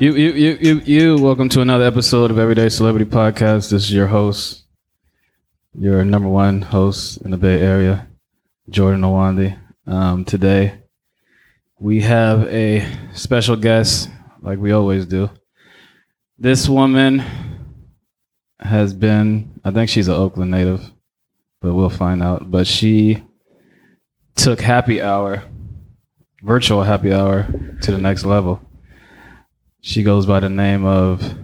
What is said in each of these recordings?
You, you, you, you, you. Welcome to another episode of Everyday Celebrity Podcast. This is your host, your number one host in the Bay Area, Jordan Owandi. Um, today, we have a special guest, like we always do. This woman has been, I think she's an Oakland native, but we'll find out. But she took happy hour, virtual happy hour, to the next level. She goes by the name of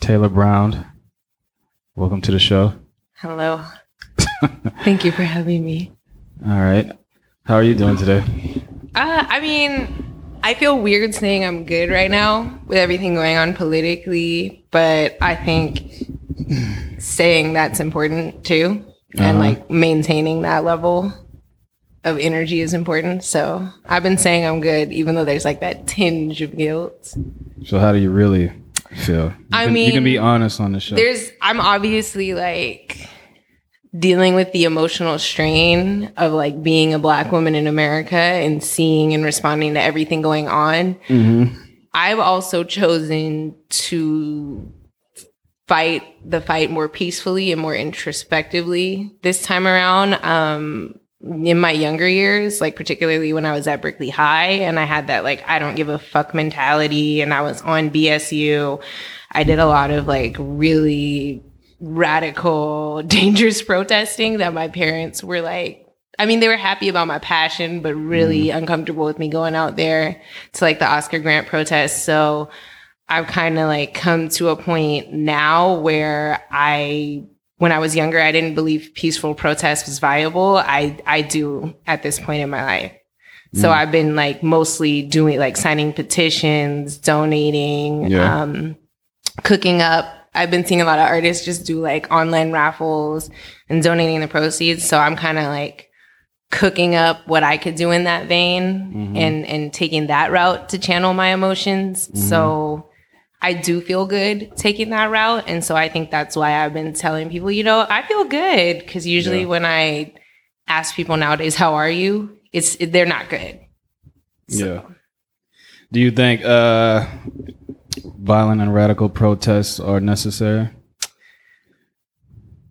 Taylor Brown. Welcome to the show. Hello. Thank you for having me. All right. How are you doing today? Uh, I mean, I feel weird saying I'm good right now with everything going on politically, but I think saying that's important too. And Uh-huh. like maintaining that level of energy is important. So I've been saying I'm good, even though there's like that tinge of guilt. So, how do you really feel? You I can, you can be honest on the show. there's i'm obviously like dealing with the emotional strain of like being a black woman in america and seeing and responding to everything going on Mhm. i've also chosen to fight the fight more peacefully and more introspectively this time around um in my younger years like particularly when i was at berkeley high and i had that like i don't give a fuck mentality and i was on bsu i did a lot of like really radical dangerous protesting that my parents were like I mean, they were happy about my passion, but really mm. uncomfortable with me going out there to like the Oscar Grant protest. So I've kind of like come to a point now where I, when I was younger, I didn't believe peaceful protest was viable. I, I do at this point in my life. So Mm. I've been like mostly doing like signing petitions, donating, Yeah. um, cooking up. I've been seeing a lot of artists just do like online raffles and donating the proceeds. So I'm kind of like cooking up what I could do in that vein Mhm. and and taking that route to channel my emotions. So I do feel good taking that route, and so I think that's why I've been telling people, you know, I feel good because usually Yeah. when I ask people nowadays, "How are you?" it's they're not good. So- Yeah. Do you think uh, violent and radical protests are necessary?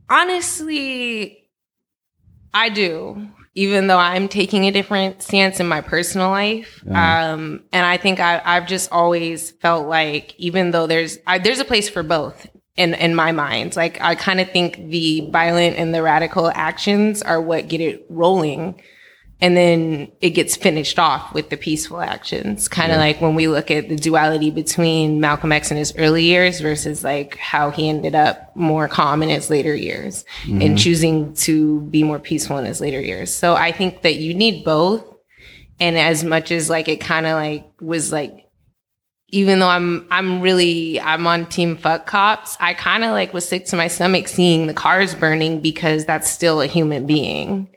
Honestly, I do, even though I'm taking a different stance in my personal life. Yeah. Um, and I think I, I've just always felt like, even though there's I, there's a place for both in in my mind. Like I kind of think the violent and the radical actions are what get it rolling. And then it gets finished off with the peaceful actions. Kind of Yeah. like when we look at the duality between Malcolm X in his early years versus like how he ended up more calm in his later years and mm-hmm. choosing to be more peaceful in his later years. So I think that you need both. And as much as like it kind of like was like even though I'm I'm really I'm on team fuck cops, I kind of like was sick to my stomach seeing the cars burning because that's still a human being.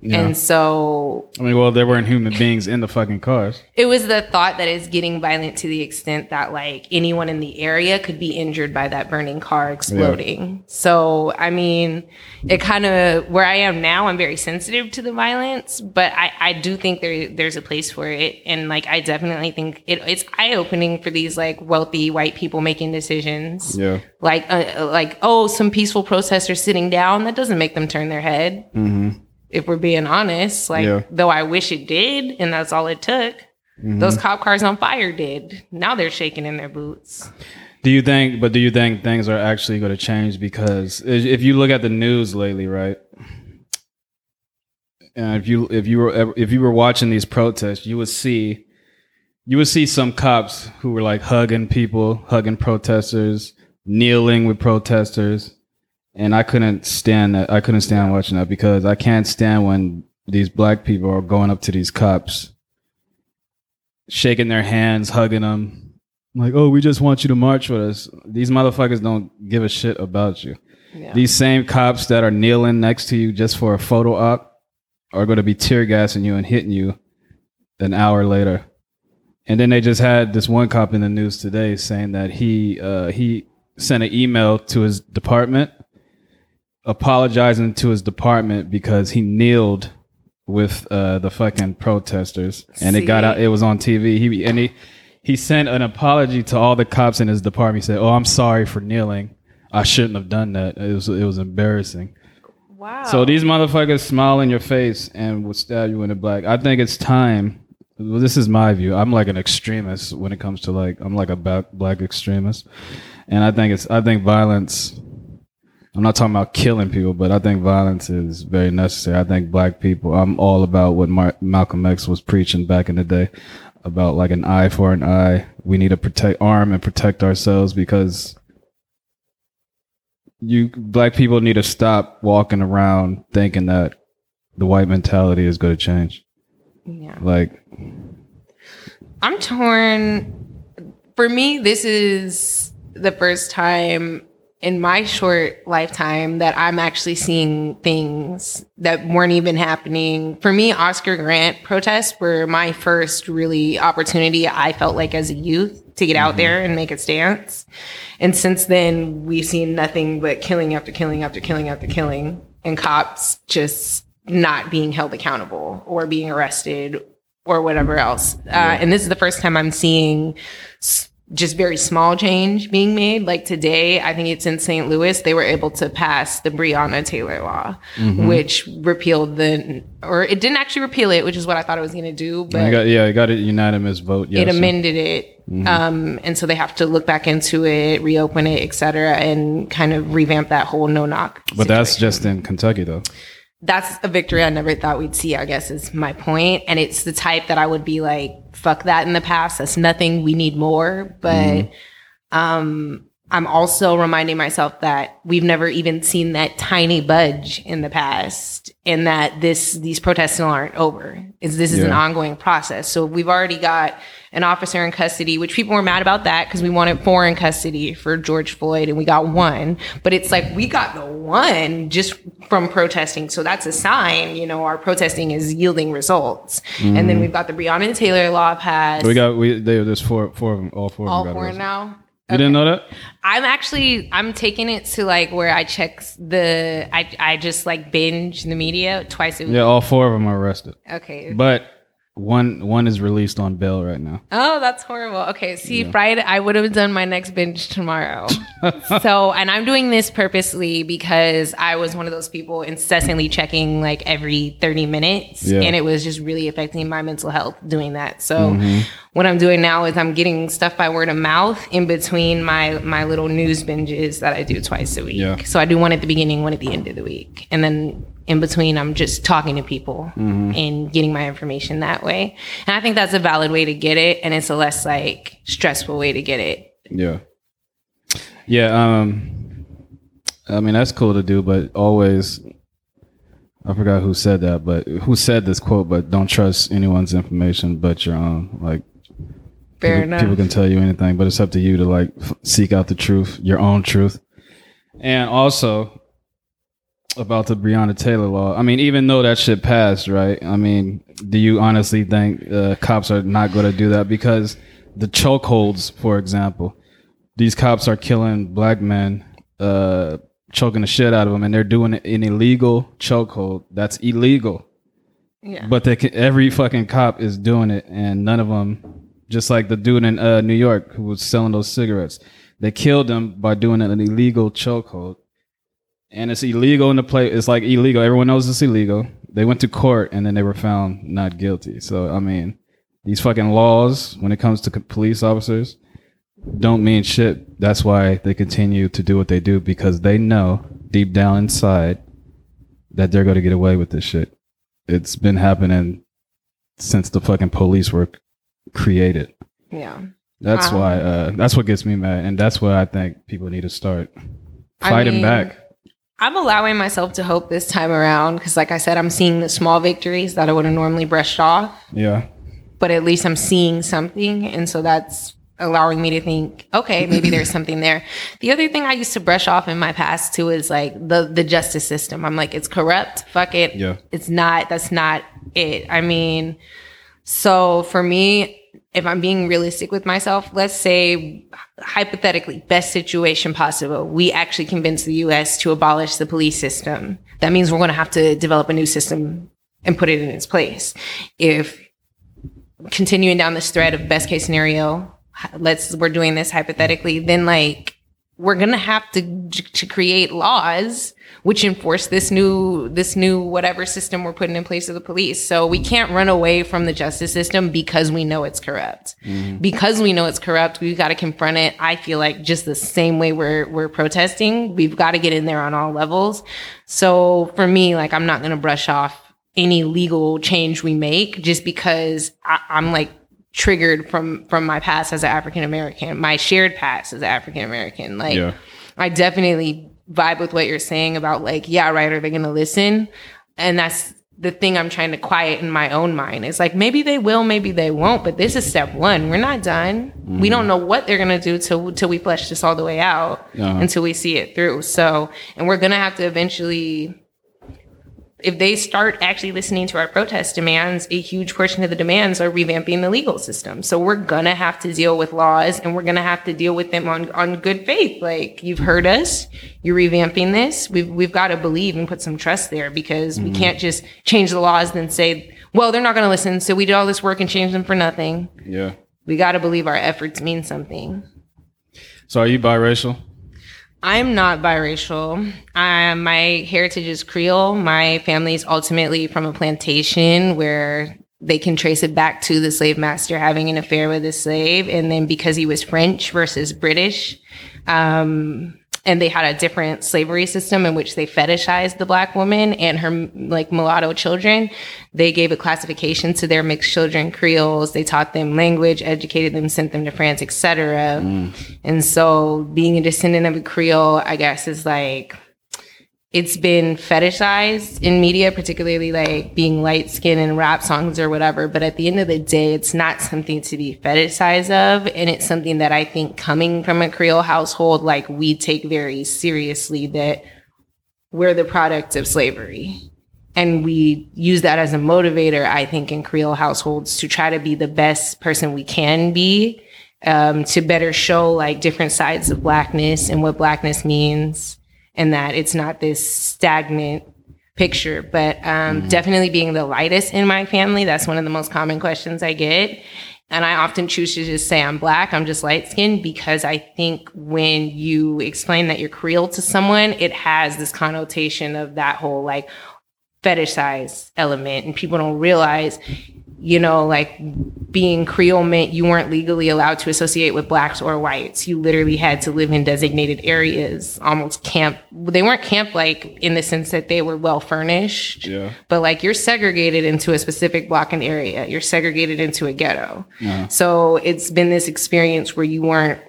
Yeah. And so I mean, well, there weren't human beings in the fucking cars. it was the thought that it's getting violent to the extent that like anyone in the area could be injured by that burning car exploding. So, I mean, it kind of where I am now, I'm very sensitive to the violence, but I, I do think there there's a place for it. And like, I definitely think it, it's eye opening for these like wealthy white people making decisions. Yeah. Like, uh, like, oh, some peaceful protesters sitting down, that doesn't make them turn their head. Mm-hmm. If we're being honest, like, Yeah. though I wish it did, and that's all it took. Mm-hmm. Those cop cars on fire did. Now they're shaking in their boots. Do you think? But do you think things are actually going to change? Because if if you look at the news lately, right? And if you if you were ever- if you were watching these protests, you would see you would see some cops who were like hugging people, hugging protesters, kneeling with protesters, and I couldn't stand that. I couldn't stand watching that because I can't stand when these black people are going up to these cops, shaking their hands, hugging them, like, oh, we just want you to march with us. These motherfuckers don't give a shit about you. Yeah. These same cops that are kneeling next to you just for a photo op are going to be tear gassing you and hitting you an hour later. And then they just had this one cop in the news today saying that he uh, he sent an email to his department apologizing to his department because he kneeled with uh, the fucking protesters and it got out it was on TV he and he he sent an apology to all the cops in his department he said oh I'm sorry for kneeling I shouldn't have done that it was it was embarrassing wow. so these motherfuckers smile in your face and will stab you in the back. I think it's time. Well, this is my view. I'm like an extremist when it comes to like I'm like a black extremist, and I think it's I think violence. I'm not talking about killing people, but I think violence is very necessary. I think black people. I'm all about what Mar- Malcolm X was preaching back in the day about like an eye for an eye. We need to protect arm and protect ourselves because you black people need to stop walking around thinking that the white mentality is going to change. yeah. Like, I'm torn. For me, this is the first time in my short lifetime that I'm actually seeing things that weren't even happening. For me, Oscar Grant protests were my first really opportunity I felt like as a youth to get out there and make a stance. And since then, we've seen nothing but killing after killing after killing after killing, and cops just not being held accountable or being arrested or whatever else. Uh, and this is the first time I'm seeing just very small change being made. Like today, I think it's in St. Louis, they were able to pass the Breonna Taylor law, which repealed the, or it didn't actually repeal it, which is what I thought it was going to do, but got, yeah, I got a unanimous vote. Yes. it amended it. Um, and so they have to look back into it, reopen it, et cetera, and kind of revamp that whole no knock. but that's just in Kentucky, though. That's a victory I never thought we'd see, I guess is my point. And it's the type that I would be like, fuck that in the past. That's nothing. We need more. But um I'm also reminding myself that we've never even seen that tiny budge in the past and that this these protests still aren't over. Is this is an ongoing process. So we've already got an officer in custody, which people were mad about that because we wanted four in custody for George Floyd and we got one. But it's like we got the one just from protesting. So that's a sign, you know, our protesting is yielding results. And then mm-hmm. we've got the Breonna Taylor law passed. We got we there. There's four, four of them. All four. all of them got four now. You didn't know that? I'm actually I'm taking it to like where I check the I I just like binge the media twice a week. Yeah, all four of them are arrested. Okay. But one one is released on bail right now. Oh, that's horrible. Okay, see, Friday I would have done my next binge tomorrow. so, and I'm doing this purposely because I was one of those people incessantly checking like every 30 minutes, Yeah. and it was just really affecting my mental health doing that. So, mm-hmm. what I'm doing now is I'm getting stuff by word of mouth in between my my little news binges that I do twice a week. Yeah. So I do one at the beginning, one at the end of the week, and then in between I'm just talking to people and getting my information that way. And I think that's a valid way to get it, and it's a less like stressful way to get it. Yeah. Yeah, um I mean that's cool to do, but always I forgot who said that, but who said this quote, but don't trust anyone's information but your own. Like Fair people, enough. people can tell you anything, but it's up to you to like f- seek out the truth, your own truth. And also about the Breonna Taylor law. I mean, even though that shit passed, right? I mean, do you honestly think uh, cops are not going to do that because the chokeholds, for example, these cops are killing black men, uh, choking the shit out of them, and they're doing it in illegal chokehold. That's illegal. yeah. But they can, every fucking cop is doing it, and none of them, just like the dude in uh, New York who was selling those cigarettes, they killed him by doing an illegal chokehold. And it's illegal in the play. It's like illegal. Everyone knows it's illegal. They went to court and then they were found not guilty. So I mean, these fucking laws when it comes to police officers don't mean shit. That's why they continue to do what they do because they know deep down inside that they're going to get away with this shit. It's been happening since the fucking police were created. yeah. That's Um, why. Uh, that's what gets me mad, and that's why I think people need to start I fighting mean, back. I'm allowing myself to hope this time around because, like I said, I'm seeing the small victories that I would have normally brushed off, Yeah, but at least I'm seeing something. And so that's allowing me to think, okay, maybe there's something there. The other thing I used to brush off in my past too is like the the justice system. I'm like, it's corrupt. Fuck it. Yeah. It's not. That's not it. I mean, so for me, if I'm being realistic with myself, let's say hypothetically, best situation possible, we actually convince the US to abolish the police system. That means we're going to have to develop a new system and put it in its place. If continuing down this thread of best case scenario, let's we're doing this hypothetically, then like we're gonna have to to create laws which enforce this new this new whatever system we're putting in place of the police. So we can't run away from the justice system because we know it's corrupt. Mm-hmm. Because we know it's corrupt, we've got to confront it. I feel like just the same way we're we're protesting, we've got to get in there on all levels. So for me, like I'm not gonna brush off any legal change we make just because I, I'm like triggered from from my past as an African American, my shared past as an African American. Like yeah. I definitely vibe with what you're saying about like, yeah, right, are they gonna listen? And that's the thing I'm trying to quiet in my own mind. It's like maybe they will, maybe they won't, but this is step one. We're not done. Mm-hmm. We don't know what they're gonna do till till we flesh this all the way out uh-huh. until we see it through. So and we're gonna have to eventually if they start actually listening to our protest demands, a huge portion of the demands are revamping the legal system. So we're gonna have to deal with laws and we're gonna have to deal with them on, on good faith. Like you've heard us, you're revamping this. We've we've got to believe and put some trust there because mm-hmm. we can't just change the laws and say, well, they're not gonna listen, so we did all this work and changed them for nothing. Yeah. We gotta believe our efforts mean something. So are you biracial? I'm not biracial. Um, my heritage is Creole. My family is ultimately from a plantation where they can trace it back to the slave master having an affair with a slave. And then because he was French versus British, um, and they had a different slavery system in which they fetishized the black woman and her like mulatto children. They gave a classification to their mixed children, Creoles. They taught them language, educated them, sent them to France, etc. Mm. And so, being a descendant of a Creole, I guess, is like it's been fetishized in media, particularly like being light skinned in rap songs or whatever. But at the end of the day, it's not something to be fetishized of. And it's something that I think coming from a Creole household, like we take very seriously that we're the product of slavery. And we use that as a motivator, I think, in Creole households to try to be the best person we can be, um, to better show like different sides of blackness and what blackness means and that it's not this stagnant picture. But um, mm-hmm. definitely being the lightest in my family, that's one of the most common questions I get. And I often choose to just say I'm black, I'm just light skinned because I think when you explain that you're Creole to someone, it has this connotation of that whole like fetishized element. And people don't realize you know, like being Creole meant you weren't legally allowed to associate with blacks or whites. You literally had to live in designated areas, almost camp. They weren't camp like in the sense that they were well furnished, yeah. but like you're segregated into a specific block and area. You're segregated into a ghetto. Yeah. So it's been this experience where you weren't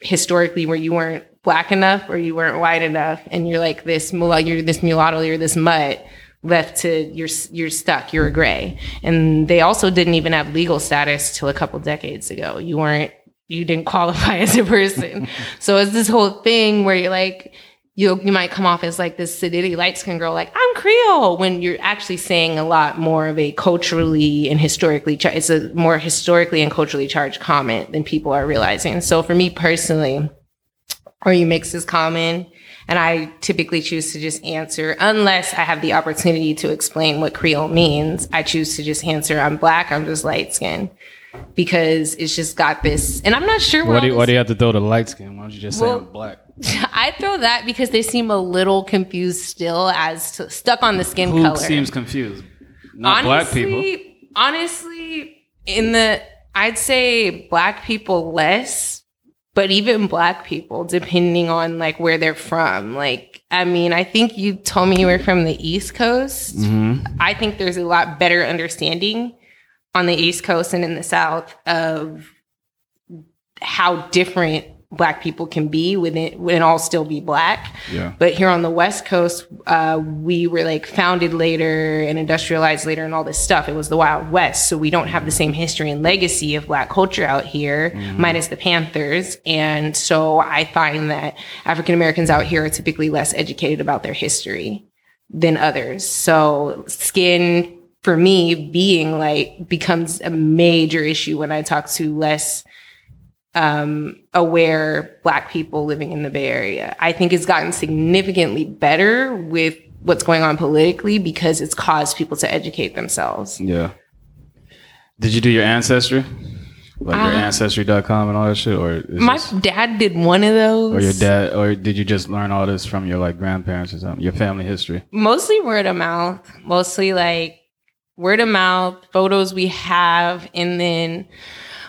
historically where you weren't black enough or you weren't white enough, and you're like this mulatto, you're this mulatto, you're this mutt left to you're you're stuck you're a gray. And they also didn't even have legal status till a couple decades ago. You weren't you didn't qualify as a person. So it's this whole thing where you're like you you might come off as like this sedity light skin girl like i'm creole when you're actually saying a lot more of a culturally and historically char- it's a more historically and culturally charged comment than people are realizing. So for me personally or you mix is common and I typically choose to just answer, unless I have the opportunity to explain what Creole means. I choose to just answer, I'm black, I'm just light skinned. Because it's just got this, and I'm not sure. Why do, you, why do you have to throw the light skin? Why don't you just well, say I'm black? I throw that because they seem a little confused still, as to, stuck on the skin Who color. seems confused? Not honestly, black people. Honestly, in the I'd say black people less but even black people depending on like where they're from like i mean i think you told me you were from the east coast mm-hmm. i think there's a lot better understanding on the east coast and in the south of how different black people can be within and all still be black. Yeah. But here on the West Coast, uh, we were like founded later and industrialized later and all this stuff. It was the Wild West. So we don't have the same history and legacy of black culture out here, minus the Panthers. And so I find that African Americans out here are typically less educated about their history than others. So skin for me being like becomes a major issue when I talk to less um, aware black people living in the Bay Area. I think it's gotten significantly better with what's going on politically because it's caused people to educate themselves. Yeah. Did you do your ancestry? Like your Uh, ancestry.com and all that shit? Or My this- dad did one of those. or your dad or did you just learn all this from your like grandparents or something? Your family history. mostly word of mouth, mostly like word of mouth, photos we have. And then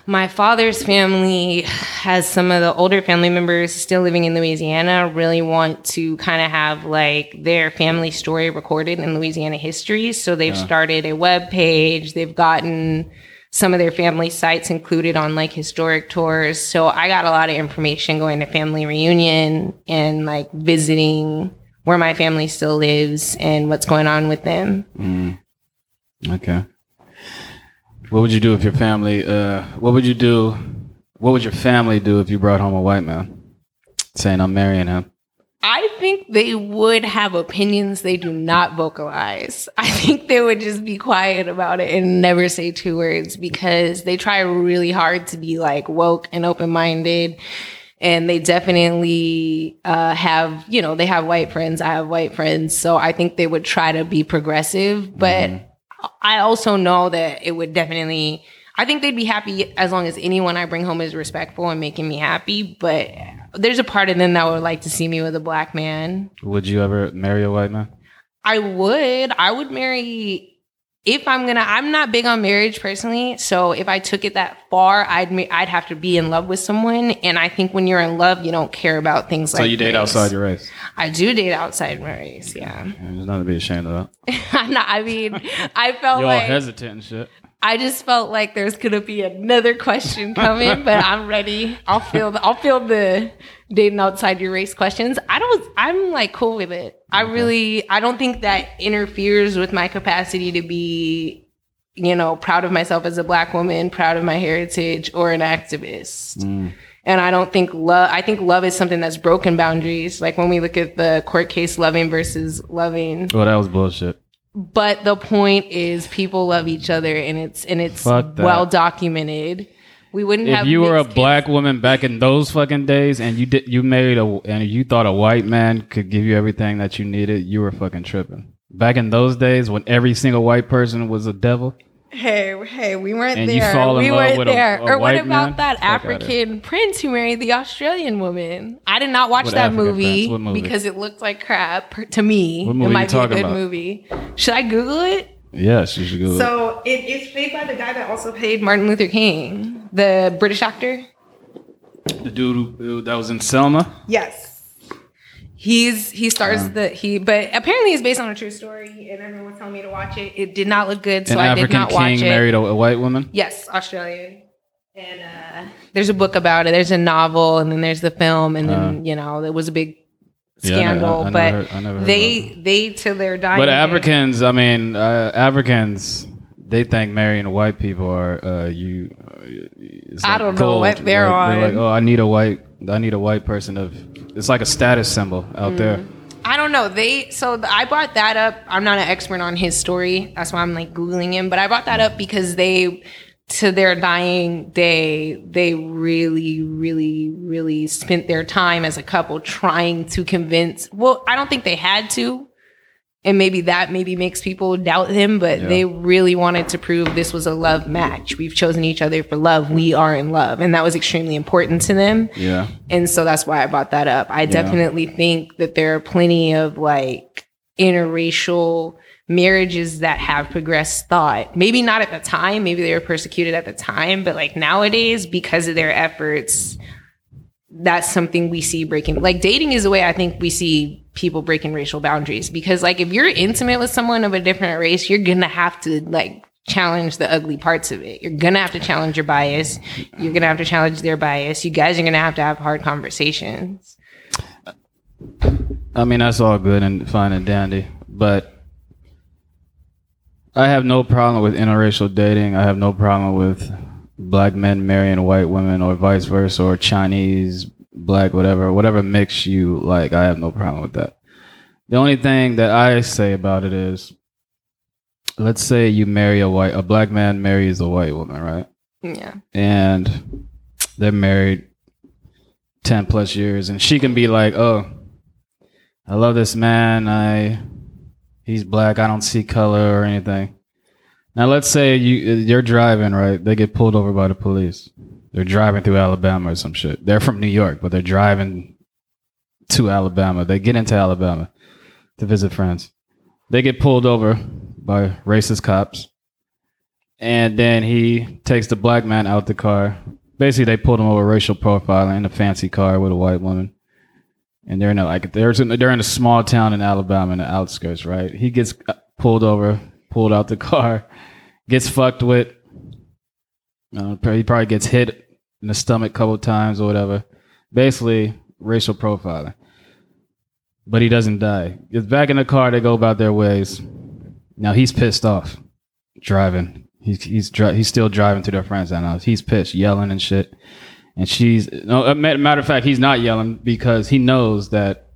my father's family has some of the older family members still living in Louisiana really want to kind of have like their family story recorded in Louisiana history. So they've started a web page. They've gotten some of their family sites included on like historic tours. So I got a lot of information going to family reunion and like visiting where my family still lives and what's going on with them. Mm. Okay. What would you do if your family uh what would you do what would your family do if you brought home a white man? Saying I'm marrying him. I think they would have opinions they do not vocalize. I think they would just be quiet about it and never say two words because they try really hard to be like woke and open minded. And they definitely uh, have, you know, they have white friends. I have white friends. So I think they would try to be progressive. But I also know that it would definitely, I think they'd be happy as long as anyone I bring home is respectful and making me happy. But there's a part of them that would like to see me with a black man. Would you ever marry a white man? I would. I would marry if I'm gonna. I'm not big on marriage personally. So if I took it that far, I'd I'd have to be in love with someone. And I think when you're in love, you don't care about things So like. So you date race. outside your race. I do date outside my race. Yeah. There's nothing to be ashamed of. I'm I mean, I felt You're all like hesitant and shit. I just felt like there's gonna be another question coming, but I'm ready. I'll feel the, I'll feel the dating outside your race questions. I don't. I'm like cool with it. I really. I don't think that interferes with my capacity to be, you know, proud of myself as a black woman, proud of my heritage, or an activist. Mm. And I don't think love. I think love is something that's broken boundaries. Like when we look at the court case, loving versus loving Well, that was bullshit. But the point is people love each other and it's and it's well documented we wouldn't If have you were a mixed black woman back in those fucking days and you did you married a and you thought a white man could give you everything that you needed, you were fucking tripping. Back in those days when every single white person was a devil. Kids. hey hey we weren't And you there fall in we love weren't with a- there a or what about man? that Fuck african prince who married the australian woman i did not watch What that movie. What movie? because it looked like crap to me What it movie you might be a good about? movie should i google it Yes, you should go. so it is played by the guy that also played martin luther king the british actor the dude who, who- that was in Selma. Yes. He's he stars Uh-huh. the he but apparently it's based on a true story and everyone was telling me to watch it. It did not look good, so An I did African not watch king it. married a, a white woman. yes, Australian. And uh there's a book about it. There's a novel and then there's the film and then, you know, there was a big Uh-huh. Yeah, I scandal. I never but heard- I they they to their dying But Africans, I mean, uh, Africans, they think marrying white people are uh, you. Uh, it's I don't know what they're Like- like, oh, I need a white. I need a white person of. It's like a status symbol out Mm. there. I don't know. They so th- I brought that up. I'm not an expert on his story. That's why I'm like googling him. But I brought that up because they, to their dying day, they really, really, really spent their time as a couple trying to convince. Well, I don't think they had to, and maybe that maybe makes people doubt him. But Yeah. they really wanted to prove this was a love match. We've chosen each other for love. We are in love, and that was extremely important to them. Yeah. And so that's why I brought that up. I definitely think that there are plenty of like interracial marriages that have progressed thought. Maybe not at the time, maybe they were persecuted at the time, but like nowadays, because of their efforts, that's something we see breaking. Like dating is the way I think we see people breaking racial boundaries. Because like if you're intimate with someone of a different race, you're gonna have to like challenge the ugly parts of it. You're gonna have to challenge your bias. You're gonna have to challenge their bias. You guys are gonna have to have hard conversations. I mean, that's all good and fine and dandy, but I have no problem with interracial dating. I have no problem with black men marrying white women or vice versa or Chinese, black, whatever, whatever mix you like. I have no problem with that. The only thing that I say about it is let's say you marry a white a black man marries a white woman, right? Yeah. And they're married 10 plus years and she can be like, "Oh, I love this man. I he's black. I don't see color or anything." Now let's say you you're driving, right? They get pulled over by the police. They're driving through Alabama or some shit. They're from New York, but they're driving to Alabama. They get into Alabama to visit friends. They get pulled over by racist cops. And then he takes the black man out the car. Basically, they pulled him over racial profiling in a fancy car with a white woman. And they're in a, like there's in, they're in a small town in Alabama in the outskirts, right? He gets uh, pulled over, pulled out the car, gets fucked with. Uh, he probably gets hit in the stomach a couple times or whatever. Basically, racial profiling. But he doesn't die. Gets back in the car. They go about their ways. Now he's pissed off, driving. He's he's dri- he's still driving to their friend's house. He's pissed, yelling and shit. And she's no. Matter of fact, he's not yelling because he knows that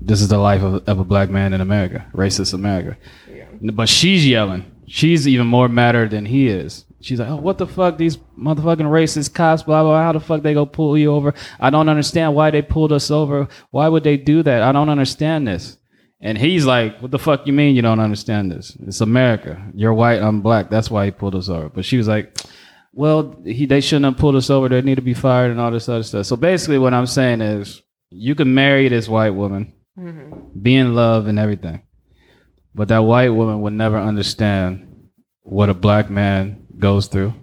this is the life of, of a black man in America, racist America. But she's yelling. She's even more madder than he is. She's like, oh, what the fuck? These motherfucking racist cops, blah, blah, How the fuck they go pull you over? I don't understand why they pulled us over. Why would they do that? I don't understand this. And he's like, what the fuck you mean you don't understand this? It's America. You're white, I'm black. That's why he pulled us over. But she was like, well, he, they shouldn't have pulled us over. They need to be fired and all this other stuff. So basically what I'm saying is you can marry this white woman, mm-hmm. be in love and everything. But that white woman would never understand what a black man goes through.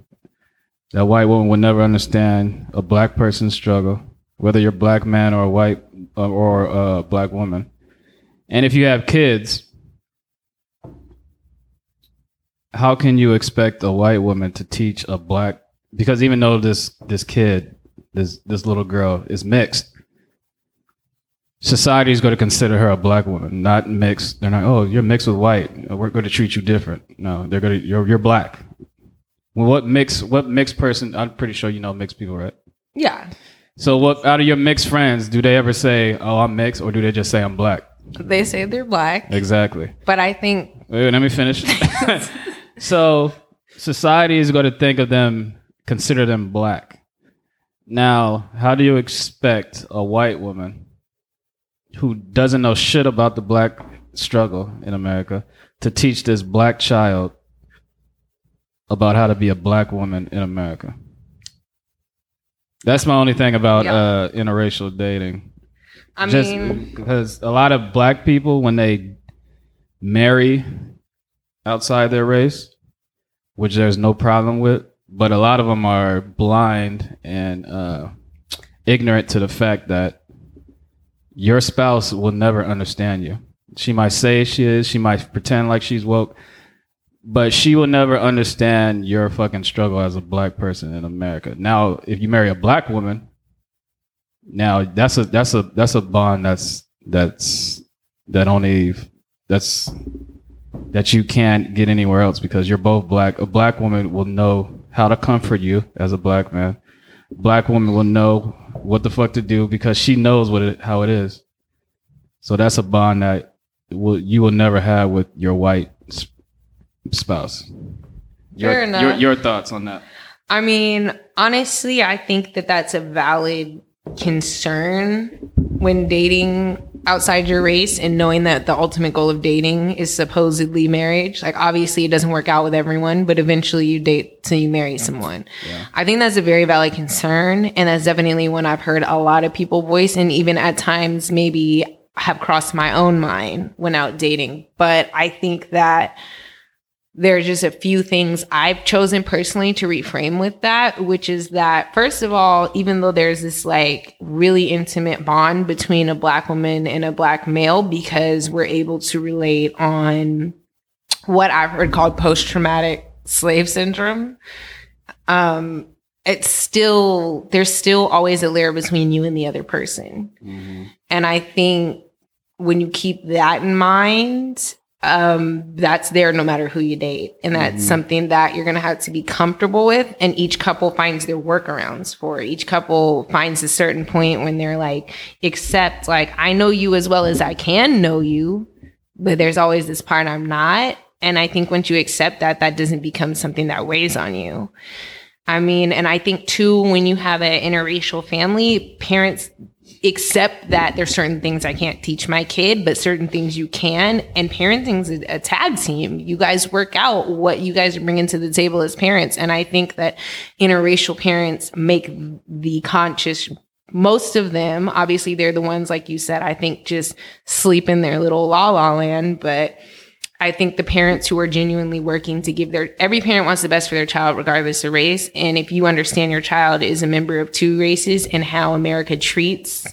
That white woman would never understand a black person's struggle, whether you're a black man or a white uh, or a black woman and if you have kids, how can you expect a white woman to teach a black because even though this this kid, this this little girl is mixed, society is going to consider her a black woman, not mixed. They're not, oh, you're mixed with white. We're going to treat you different. No, they're going to, you're, you're black. Well, what mix, what mixed person, I'm pretty sure you know mixed people, right? Yeah. So what, out of your mixed friends, do they ever say, oh, I'm mixed, or do they just say I'm black? They say they're black. Exactly. But I think. Wait, let me finish. so society is going to think of them, consider them black. Now, how do you expect a white woman who doesn't know shit about the black struggle in America to teach this black child about how to be a black woman in America? That's my only thing about yeah. uh, interracial dating. I Just mean, because a lot of black people, when they marry outside their race, which there's no problem with, but a lot of them are blind and uh, ignorant to the fact that your spouse will never understand you. She might say she is, she might pretend like she's woke, but she will never understand your fucking struggle as a black person in America. Now, if you marry a black woman, now that's a that's a that's a bond that's that's that only that's that you can't get anywhere else because you're both black. A black woman will know how to comfort you as a black man. Black woman will know what the fuck to do because she knows what it, how it is. So that's a bond that will you will never have with your white spouse. Your. Your, your thoughts on that? I mean, honestly, I think that that's a valid concern when dating outside your race and knowing that the ultimate goal of dating is supposedly marriage. Like obviously it doesn't work out with everyone, but eventually you date till you marry someone. Yeah. I think that's a very valid concern and that's definitely one I've heard a lot of people voice and even at times maybe have crossed my own mind when out dating. But I think that there's just a few things I've chosen personally to reframe with that, which is that, first of all, even though there's this like really intimate bond between a black woman and a black male, because we're able to relate on what I've heard called post traumatic slave syndrome. Um, it's still there's still always a layer between you and the other person, and I think when you keep that in mind, um, that's there no matter who you date. And that's Mhm. something that you're going to have to be comfortable with. And each couple finds their workarounds for. Each couple finds a certain point when they're like, accept, like, I know you as well as I can know you, but there's always this part I'm not. And I think once you accept that, that doesn't become something that weighs on you. I mean, and I think too, when you have an interracial family, parents accept that there's certain things I can't teach my kid, but certain things you can. And parenting's a, a tag team. You guys work out what you guys are bringing to the table as parents. And I think that interracial parents make the conscious most of them, obviously, they're the ones, like you said, I think just sleep in their little la la land. But I think the parents who are genuinely working to give their every parent wants the best for their child, regardless of race. And if you understand your child is a member of two races and how America treats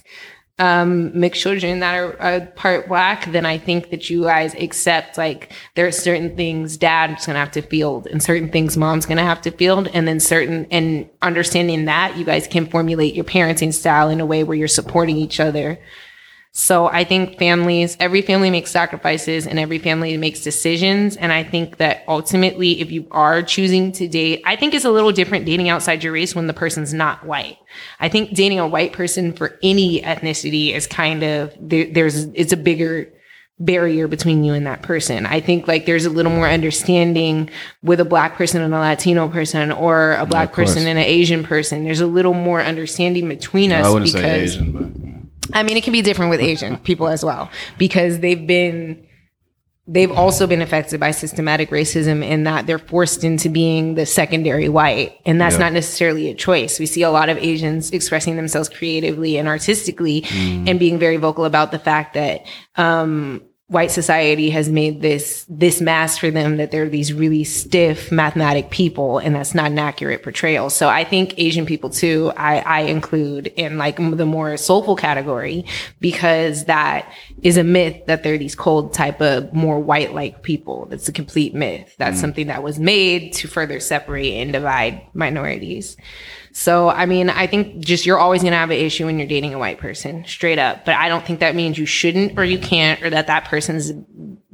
um, mixed children that are, are part black, then I think that you guys accept like there are certain things dad's gonna have to field and certain things mom's gonna have to field, and then certain and understanding that you guys can formulate your parenting style in a way where you're supporting each other. So I think families, every family makes sacrifices and every family makes decisions. And I think that ultimately, if you are choosing to date, I think it's a little different dating outside your race when the person's not white. I think dating a white person for any ethnicity is kind of, there, there's, it's a bigger barrier between you and that person. I think like there's a little more understanding with a black person and a Latino person or a black course. person and an Asian person. There's a little more understanding between us I wouldn't because say Asian, but I mean, it can be different with Asian people as well because they've been they've also been affected by systematic racism in that they're forced into being the secondary white. And that's Yeah. not necessarily a choice. We see a lot of asians expressing themselves creatively and artistically and being very vocal about the fact that um, white society has made this this mask for them that they're these really stiff mathematic people and that's not an accurate portrayal. So i think asian people too i, I include in like the more soulful category because that is a myth that they're these cold type of more white like people. That's a complete myth. That's mm. something that was made to further separate and divide minorities so, I mean, I think just you're always going to have an issue when you're dating a white person, straight up. But I don't think that means you shouldn't or you can't or that that person's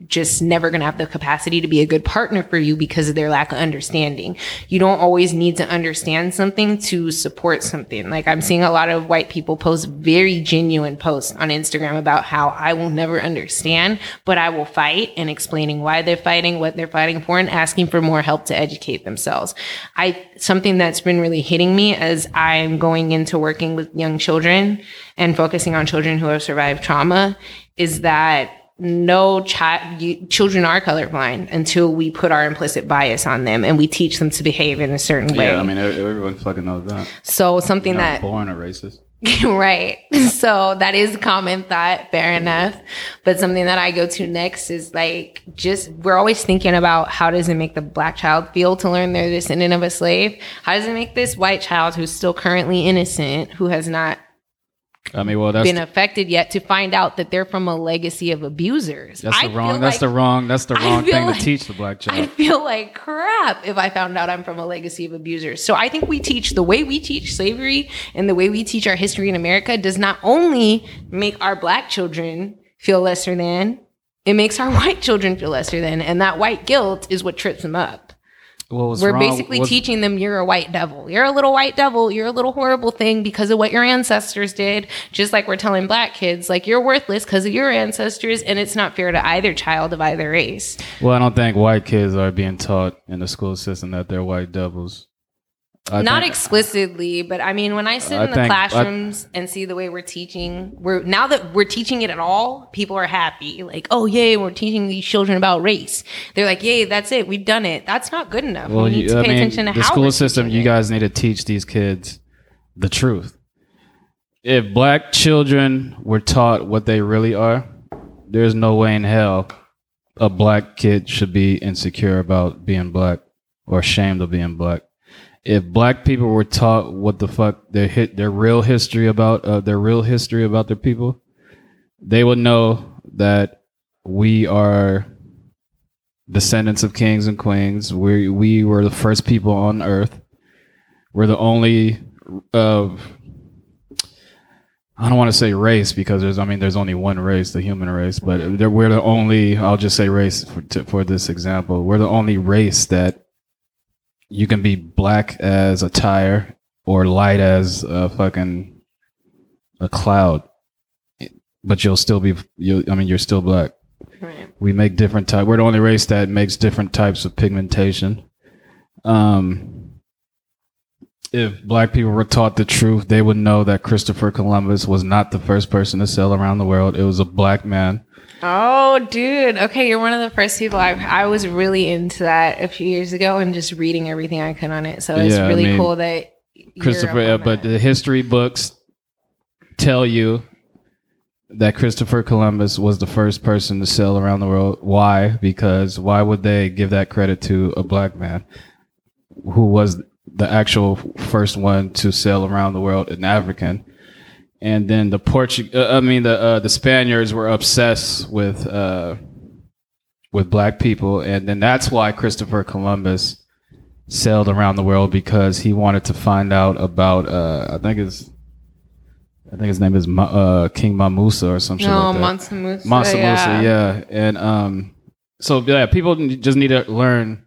just never going to have the capacity to be a good partner for you because of their lack of understanding. You don't always need to understand something to support something. Like I'm seeing a lot of white people post very genuine posts on Instagram about how I will never understand, but I will fight and explaining why they're fighting, what they're fighting for and asking for more help to educate themselves. I, something that's been really hitting me as I'm going into working with young children and focusing on children who have survived trauma is that no child you, children are colorblind until we put our implicit bias on them and we teach them to behave in a certain way. yeah, I mean, everyone fucking knows that. so something Not that born a racist. right. So that is common thought, fair enough. But something that I go to next is like just we're always thinking about how does it make the black child feel to learn they're descendant of a slave? How does it make this white child who's still currently innocent, who has not I mean, well, that's been affected yet, to find out that they're from a legacy of abusers? that's I the wrong. That's like- the wrong. That's the wrong thing like- to teach the black child. I feel like crap if I found out I'm from a legacy of abusers. So I think we teach the way we teach slavery and the way we teach our history in America does not only make our black children feel lesser than, it makes our white children feel lesser than. And that white guilt is what trips them up. What was We're wrong- basically what's- teaching them you're a white devil. You're a little white devil. You're a little horrible thing because of what your ancestors did. Just like we're telling black kids, like you're worthless because of your ancestors. And it's not fair to either child of either race. Well, I don't think white kids are being taught in the school system that they're white devils. I not think- explicitly, but I mean, when I sit I in the think- I- classrooms and see the way we're teaching, we're now that we're teaching it at all, people are happy. Like, oh yay, we're teaching these children about race. They're like, yay, that's it, we've done it. That's not good enough. Well, we need you, to I pay mean, attention to the school system. You guys need to teach these kids the truth. If black children were taught what they really are, there's no way in hell a black kid should be insecure about being black or ashamed of being black. If black people were taught what the fuck their hit their real history about uh, their real history about their people, they would know that we are descendants of kings and queens. We we were the first people on earth. We're the only uh, I don't want to say race because there's I mean there's only one race, the human race, but we're the only I'll just say race for, to, for this example. We're the only race that you can be black as a tire or light as a fucking a cloud, but you'll still be you. I mean, you're still black. Right. We make different type. We're the only race that makes different types of pigmentation. Um, if black people were taught the truth, they would know that Christopher Columbus was not the first person to sail around the world. It was a black man. Oh, dude. Okay, you're one of the first people. I I was really into that a few years ago and just reading everything I could on it. So it's yeah, really I mean, cool that Christopher. but the history books tell you that Christopher Columbus was the first person to sail around the world. Why? Because why would they give that credit to a black man who was the actual first one to sail around the world, an African? And then the Portuguese, uh, I mean, the uh, the Spaniards were obsessed with uh, with black people, and then that's why Christopher Columbus sailed around the world because he wanted to find out about. Uh, I think it's I think his name is uh, King Mamusa or something no, like that. Mansa Musa. Mansa yeah. Musa, yeah. And um, so yeah, people just need to learn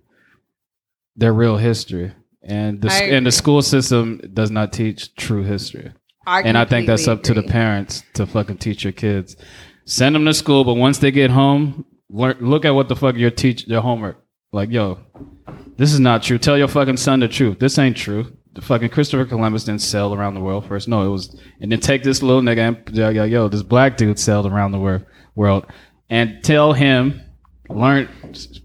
their real history, and the and the school system does not teach true history. I and I think that's up agree. to the parents to fucking teach your kids. Send them to school, but once they get home, learn, look at what the fuck your teach your homework. Like, yo, this is not true. Tell your fucking son the truth. This ain't true the fucking Christopher Columbus didn't sail around the world first. No, it was, and then take this little nigga and yo, yo, yo this black dude sailed around the wor- world, and tell him, learn,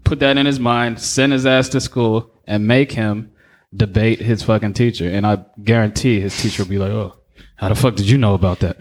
put that in his mind, send his ass to school, and make him debate his fucking teacher. And I guarantee his teacher will be like, oh, how the fuck did you know about that?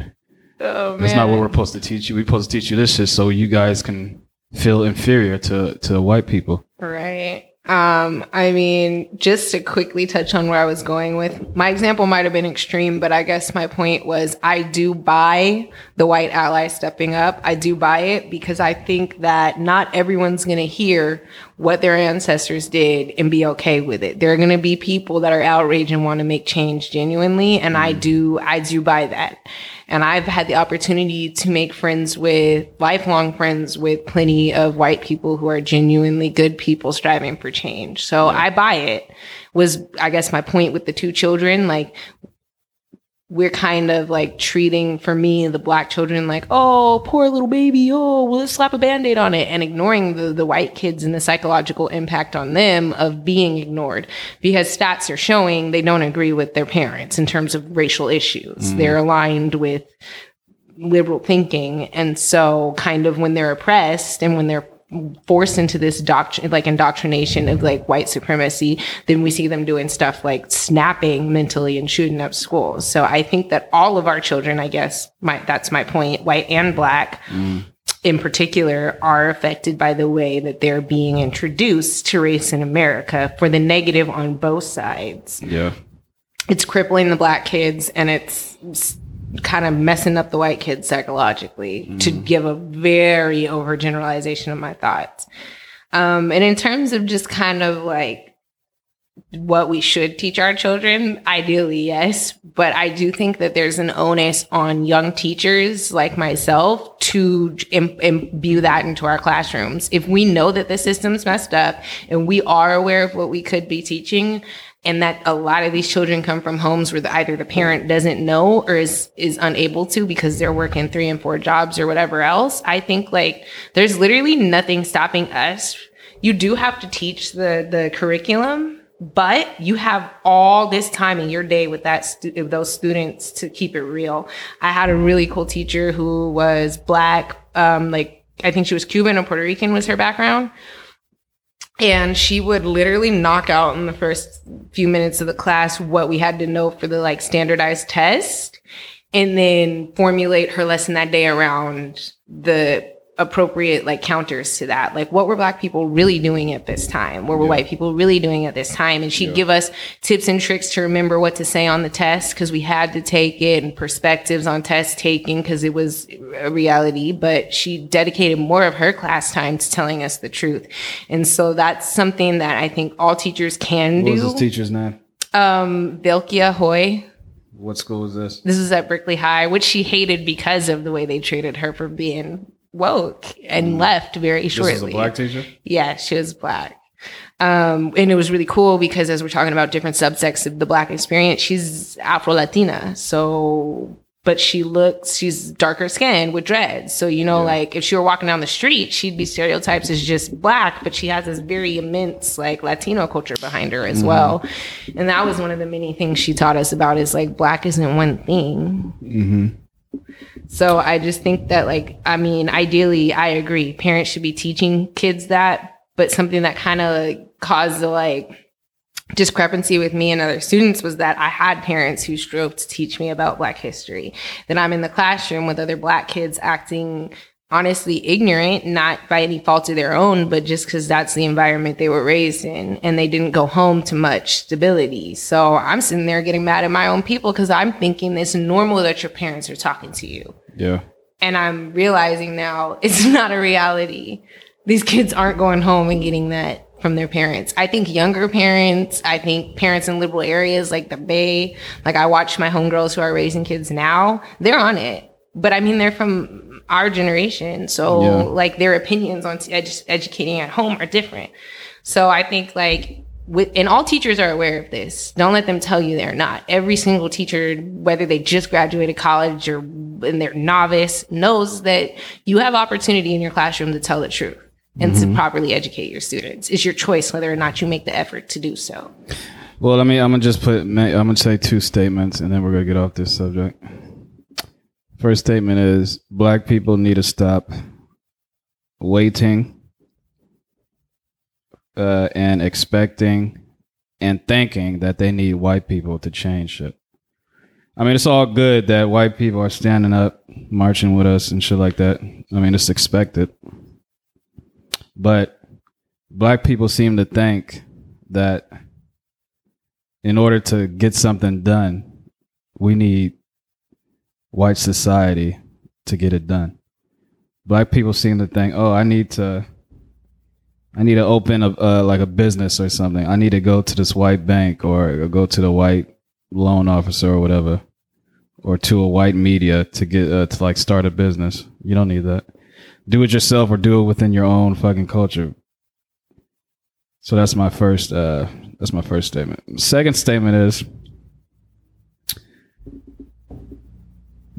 Oh, That's not what we're supposed to teach you. We're supposed to teach you this shit so you guys can feel inferior to to white people. Right. Um, I mean, just to quickly touch on where I was going with my example might have been extreme, but I guess my point was I do buy the white ally stepping up. I do buy it because I think that not everyone's going to hear what their ancestors did and be okay with it. There are going to be people that are outraged and want to make change genuinely. And I mm. do, I do buy that. And I've had the opportunity to make friends with lifelong friends with plenty of white people who are genuinely good people striving for change. So yeah. I buy it was, I guess my point with the two children. Like we're kind of like treating for me the black children like oh poor little baby oh well let's slap a band-aid on it and ignoring the, the white kids and the psychological impact on them of being ignored. Because stats are showing they don't agree with their parents in terms of racial issues. Mm. they're aligned with liberal thinking. And so kind of when they're oppressed and when they're forced into this doctrine, like indoctrination of like white supremacy, then we see them doing stuff like snapping mentally and shooting up schools. So I think that all of our children, I guess, my, that's my point, white and black, mm. in particular, are affected by the way that they're being introduced to race in America for the negative on both sides. Yeah. It's crippling the black kids and it's kind of messing up the white kids psychologically mm. to give a very overgeneralization of my thoughts. Um, and in terms of just kind of like what we should teach our children, ideally, yes. But I do think that there's an onus on young teachers like myself to Im- imbue that into our classrooms. If we know that the system's messed up and we are aware of what we could be teaching, and that a lot of these children come from homes where the, either the parent doesn't know or is is unable to because they're working three and four jobs or whatever else i think like there's literally nothing stopping us. You do have to teach the the curriculum but you have all this time in your day with that stu- those students to keep it real. I had a really cool teacher who was black um like i think she was cuban or puerto rican was her background and she would literally knock out in the first few minutes of the class what we had to know for the like standardized test and then formulate her lesson that day around the appropriate like counters to that. Like what were black people really doing at this time? What were white people really doing at this time? And she'd give us tips and tricks to remember what to say on the test because we had to take it and perspectives on test taking because it was a reality. But she dedicated more of her class time to telling us the truth. And so that's something that I think all teachers can do. What was do. his teacher's name? Um, Vilkia Hoy. What school was this? This is at Berkeley High, which she hated because of the way they treated her for being woke and left very This shortly. is a black teacher. Yeah, she was black. Um, and it was really cool because as we're talking about different subsects of the black experience, she's Afro Latina. So, but she looks, she's darker skinned with dreads. So, you know, Yeah. like if she were walking down the street, she'd be stereotyped as just black, but she has this very immense like Latino culture behind her as well. And that was one of the many things she taught us about is like black isn't one thing. Mm-hmm. So I just think that, like, I mean, ideally, I agree. Parents should be teaching kids that, but something that kind of like, caused a like discrepancy with me and other students was that I had parents who strove to teach me about Black history. Then I'm in the classroom with other Black kids acting honestly ignorant, not by any fault of their own, but just because that's the environment they were raised in and they didn't go home to much stability. So I'm sitting there getting mad at my own people because I'm thinking it's normal that your parents are talking to you. Yeah. And I'm realizing now it's not a reality. These kids aren't going home and getting that from their parents. I think younger parents, I think parents in liberal areas like the Bay, like I watch my homegirls who are raising kids now, they're on it. But I mean, they're from our generation. So Yeah. like their opinions on edu- educating at home are different. So I think like with, and all teachers are aware of this. Don't let them tell you they're not. Every single teacher, whether they just graduated college or and they're novice, knows that you have opportunity in your classroom to tell the truth and to mm-hmm. properly educate your students. It's your choice whether or not you make the effort to do so. Well, I mean, I'm gonna just put. I'm gonna say two statements, and then we're gonna get off this subject. First statement is: Black people need to stop waiting uh, and expecting and thinking that they need white people to change shit. I mean, it's all good that white people are standing up, marching with us, and shit like that. I mean, it's expected. But black people seem to think that in order to get something done, we need white society to get it done. Black people seem to think, "Oh, I need to I need to open a uh, like a business or something. I need to go to this white bank or go to the white loan officer or whatever, or to a white media to get uh, to like start a business. You don't need that. Do it yourself or do it within your own fucking culture. So that's my first. Uh, that's my first statement. Second statement is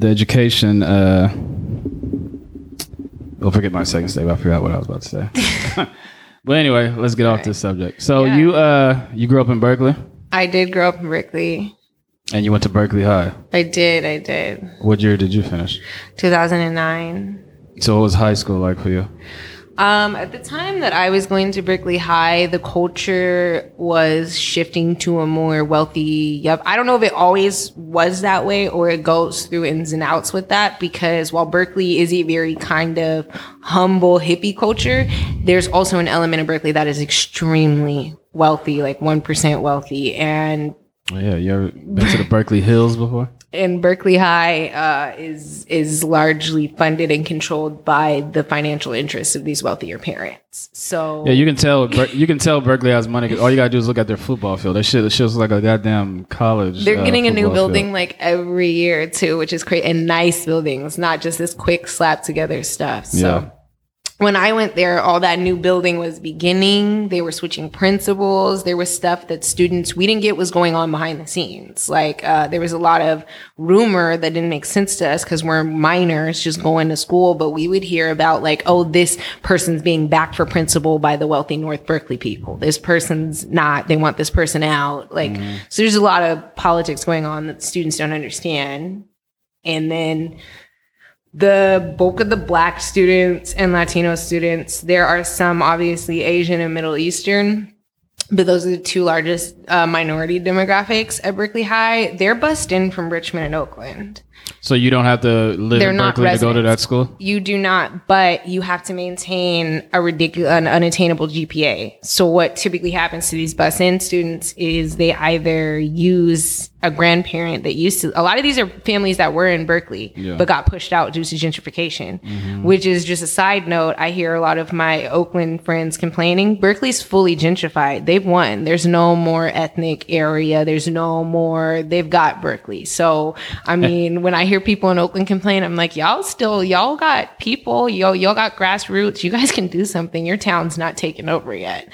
the education. Uh, I'll forget my second statement. I forgot what I was about to say. but anyway, let's get off this subject. So Yeah. you uh you grew up in Berkeley I did grow up in Berkeley. and you went to Berkeley High. I did, I did. What year did you finish? 2009. So what was high school like for you? Um, at the time that I was going to Berkeley High, the culture was shifting to a more wealthy. Yep. I don't know if it always was that way or it goes through ins and outs with that because while Berkeley is a very kind of humble hippie culture, there's also an element of Berkeley that is extremely wealthy, like 1% wealthy. And Oh, yeah, you ever been to the Berkeley Hills before? And Berkeley High uh, is is largely funded and controlled by the financial interests of these wealthier parents. So Yeah, you can tell. You can tell Berkeley has money. all you gotta do is look at their football field. That shit, that shit looks like a goddamn college. they're uh, getting a new football field. building like every year too, which is great and nice buildings, not just this quick slap together stuff. So. Yeah. When I went there, all that new building was beginning. They were switching principals. There was stuff that students we didn't get was going on behind the scenes. Like uh, there was a lot of rumor that didn't make sense to us because we're minors just going to school. But we would hear about like, oh, this person's being backed for principal by the wealthy North Berkeley people. This person's not. They want this person out. Like so, there's a lot of politics going on that students don't understand. And then the bulk of the black students and Latino students, there are some obviously Asian and Middle Eastern, but those are the two largest uh, minority demographics at Berkeley High. They're bussed in from Richmond and Oakland. So you don't have to live They're in not Berkeley to go to that school. You do not, but you have to maintain a ridiculous, an unattainable GPA. So what typically happens to these bus in students is they either use a grandparent that used to. A lot of these are families that were in Berkeley Yeah. but got pushed out due to gentrification. Mm-hmm. Which is just a side note. I hear a lot of my Oakland friends complaining. Berkeley's fully gentrified. They've won. There's no more ethnic area. There's no more. They've got Berkeley. So I mean, when I hear people in Oakland complain, I'm like, y'all still, y'all got people, y'all, y'all got grassroots. You guys can do something. Your town's not taken over yet.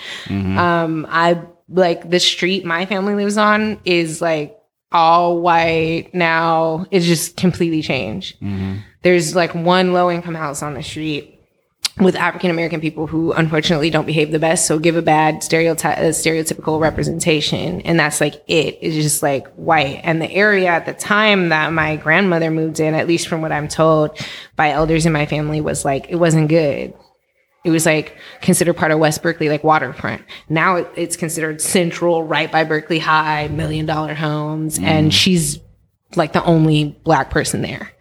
Um, I like the street my family lives on is like all white now. It's just completely changed. There's like one low income house on the street with African American people who unfortunately don't behave the best. So give a bad stereotype, stereotypical representation. And that's like it. It's just like white. And the area at the time that my grandmother moved in, at least from what I'm told by elders in my family, was like, it wasn't good. It was like considered part of West Berkeley, like waterfront. Now it, it's considered central, right by Berkeley High, million dollar homes. And mm. she's like the only black person there.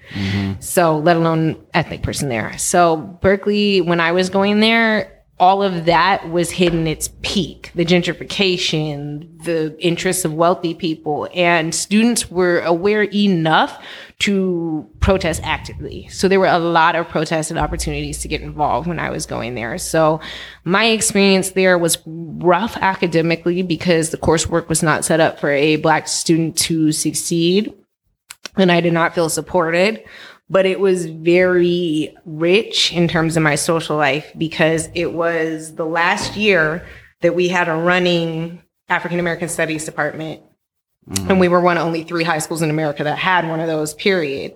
So, let alone ethnic person there. So, Berkeley, when I was going there, all of that was hitting its peak the gentrification, the interests of wealthy people, and students were aware enough to protest actively. So, there were a lot of protests and opportunities to get involved when I was going there. So, my experience there was rough academically because the coursework was not set up for a black student to succeed and I did not feel supported. But it was very rich in terms of my social life because it was the last year that we had a running African American Studies department. And we were one of only three high schools in America that had one of those, period.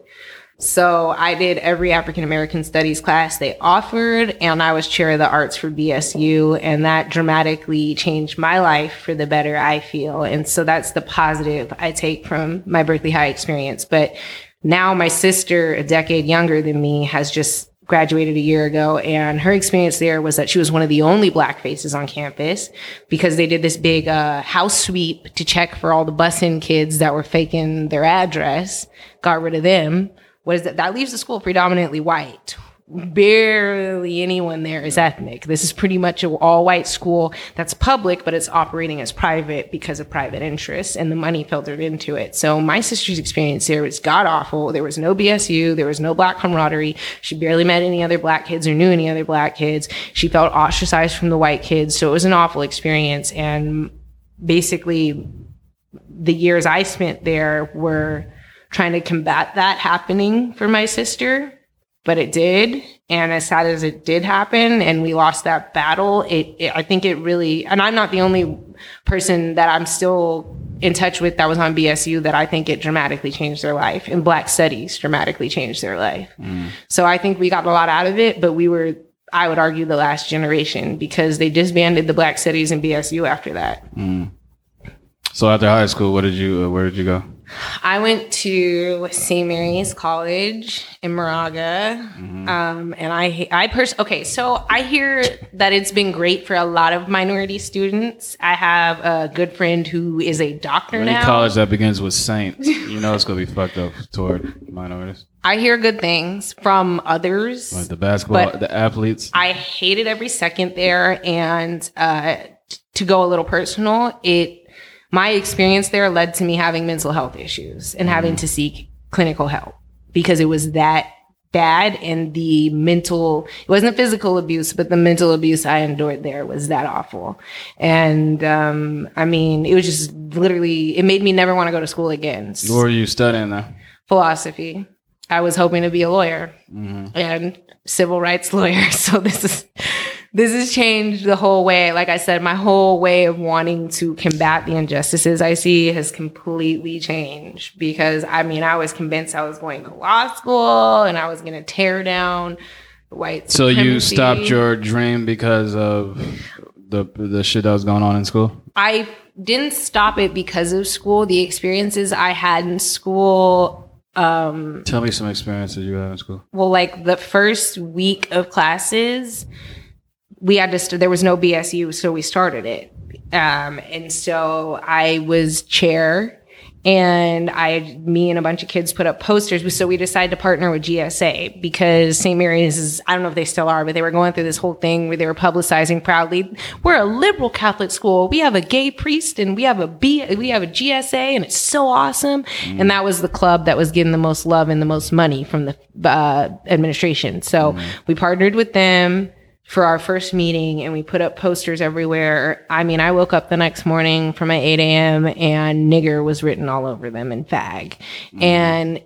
So I did every African American studies class they offered, and I was chair of the arts for BSU, and that dramatically changed my life for the better, I feel. And so that's the positive I take from my Berkeley High experience. But now my sister, a decade younger than me, has just graduated a year ago and her experience there was that she was one of the only black faces on campus because they did this big uh, house sweep to check for all the busing kids that were faking their address got rid of them what is that that leaves the school predominantly white. Barely anyone there is ethnic. This is pretty much an all white school that's public but it's operating as private because of private interests and the money filtered into it. So my sister's experience there was god awful. There was no bsu there was no black camaraderie. She barely met any other black kids or knew any other black kids. She felt ostracized from the white kids. So it was an awful experience. And basically the years i spent there were trying to combat that happening for my sister but it did. And as sad as it did happen and we lost that battle it, it i think it really and i'm not the only person that i'm still in touch with that was on bsu that i think it dramatically changed their life. And black studies dramatically changed their life. So i think we got a lot out of it but we were i would argue the last generation because they disbanded the black studies and bsu after that. So after high school, what did you? Uh, where did you go? I went to St. Mary's College in Moraga, Mm-hmm. um, and I I pers- okay. So I hear that it's been great for a lot of minority students. I have a good friend who is a doctor Any now. college that begins with Saint, you know it's gonna be fucked up toward minorities, I hear good things from others. like the basketball, the athletes. I hated every second there. And uh, to go a little personal, it my experience there led to me having mental health issues and having to seek clinical help because it was that bad and the mental it wasn't physical abuse but the mental abuse i endured there was that awful and um i mean it was just literally it made me never want to go to school again What were you studying though? philosophy. I was hoping to be a lawyer Mm-hmm. and civil rights lawyer. So this is this has changed the whole way. Like I said, my whole way of wanting to combat the injustices I see has completely changed because I mean I was convinced I was going to law school and I was going to tear down white. So you stopped your dream because of the the shit that was going on in school. I didn't stop it because of school. The experiences I had in school um Tell me some experiences you had in school. well like the first week of classes we had to there was no bsu so we started it Um, and so I was chair and I, me and a bunch of kids put up posters. So we decided to partner with GSA because St. Mary's is, I don't know if they still are, but they were going through this whole thing where they were publicizing proudly. We're a liberal Catholic school. We have a gay priest and we have a B, we have a GSA and it's so awesome. And that was the club that was getting the most love and the most money from the uh, administration. So we partnered with them for our first meeting and we put up posters everywhere. I mean, I woke up the next morning from my 8 a.m. and nigger was written all over them and fag. And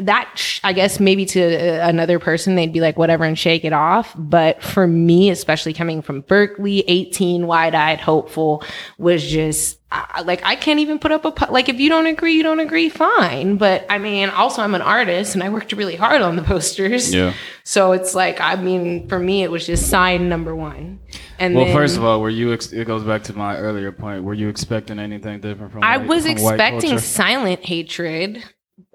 that, sh- I guess maybe to uh, another person, they'd be like, whatever, and shake it off. But for me, especially coming from Berkeley, 18, wide eyed, hopeful, was just I- like, I can't even put up a, like, if you don't agree, you don't agree, fine. But I mean, also, I'm an artist and I worked really hard on the posters. Yeah. So it's like, I mean, for me, it was just sign number one. And Well, then first of all, were you? Ex- it goes back to my earlier point. Were you expecting anything different from? I white- was from expecting silent hatred,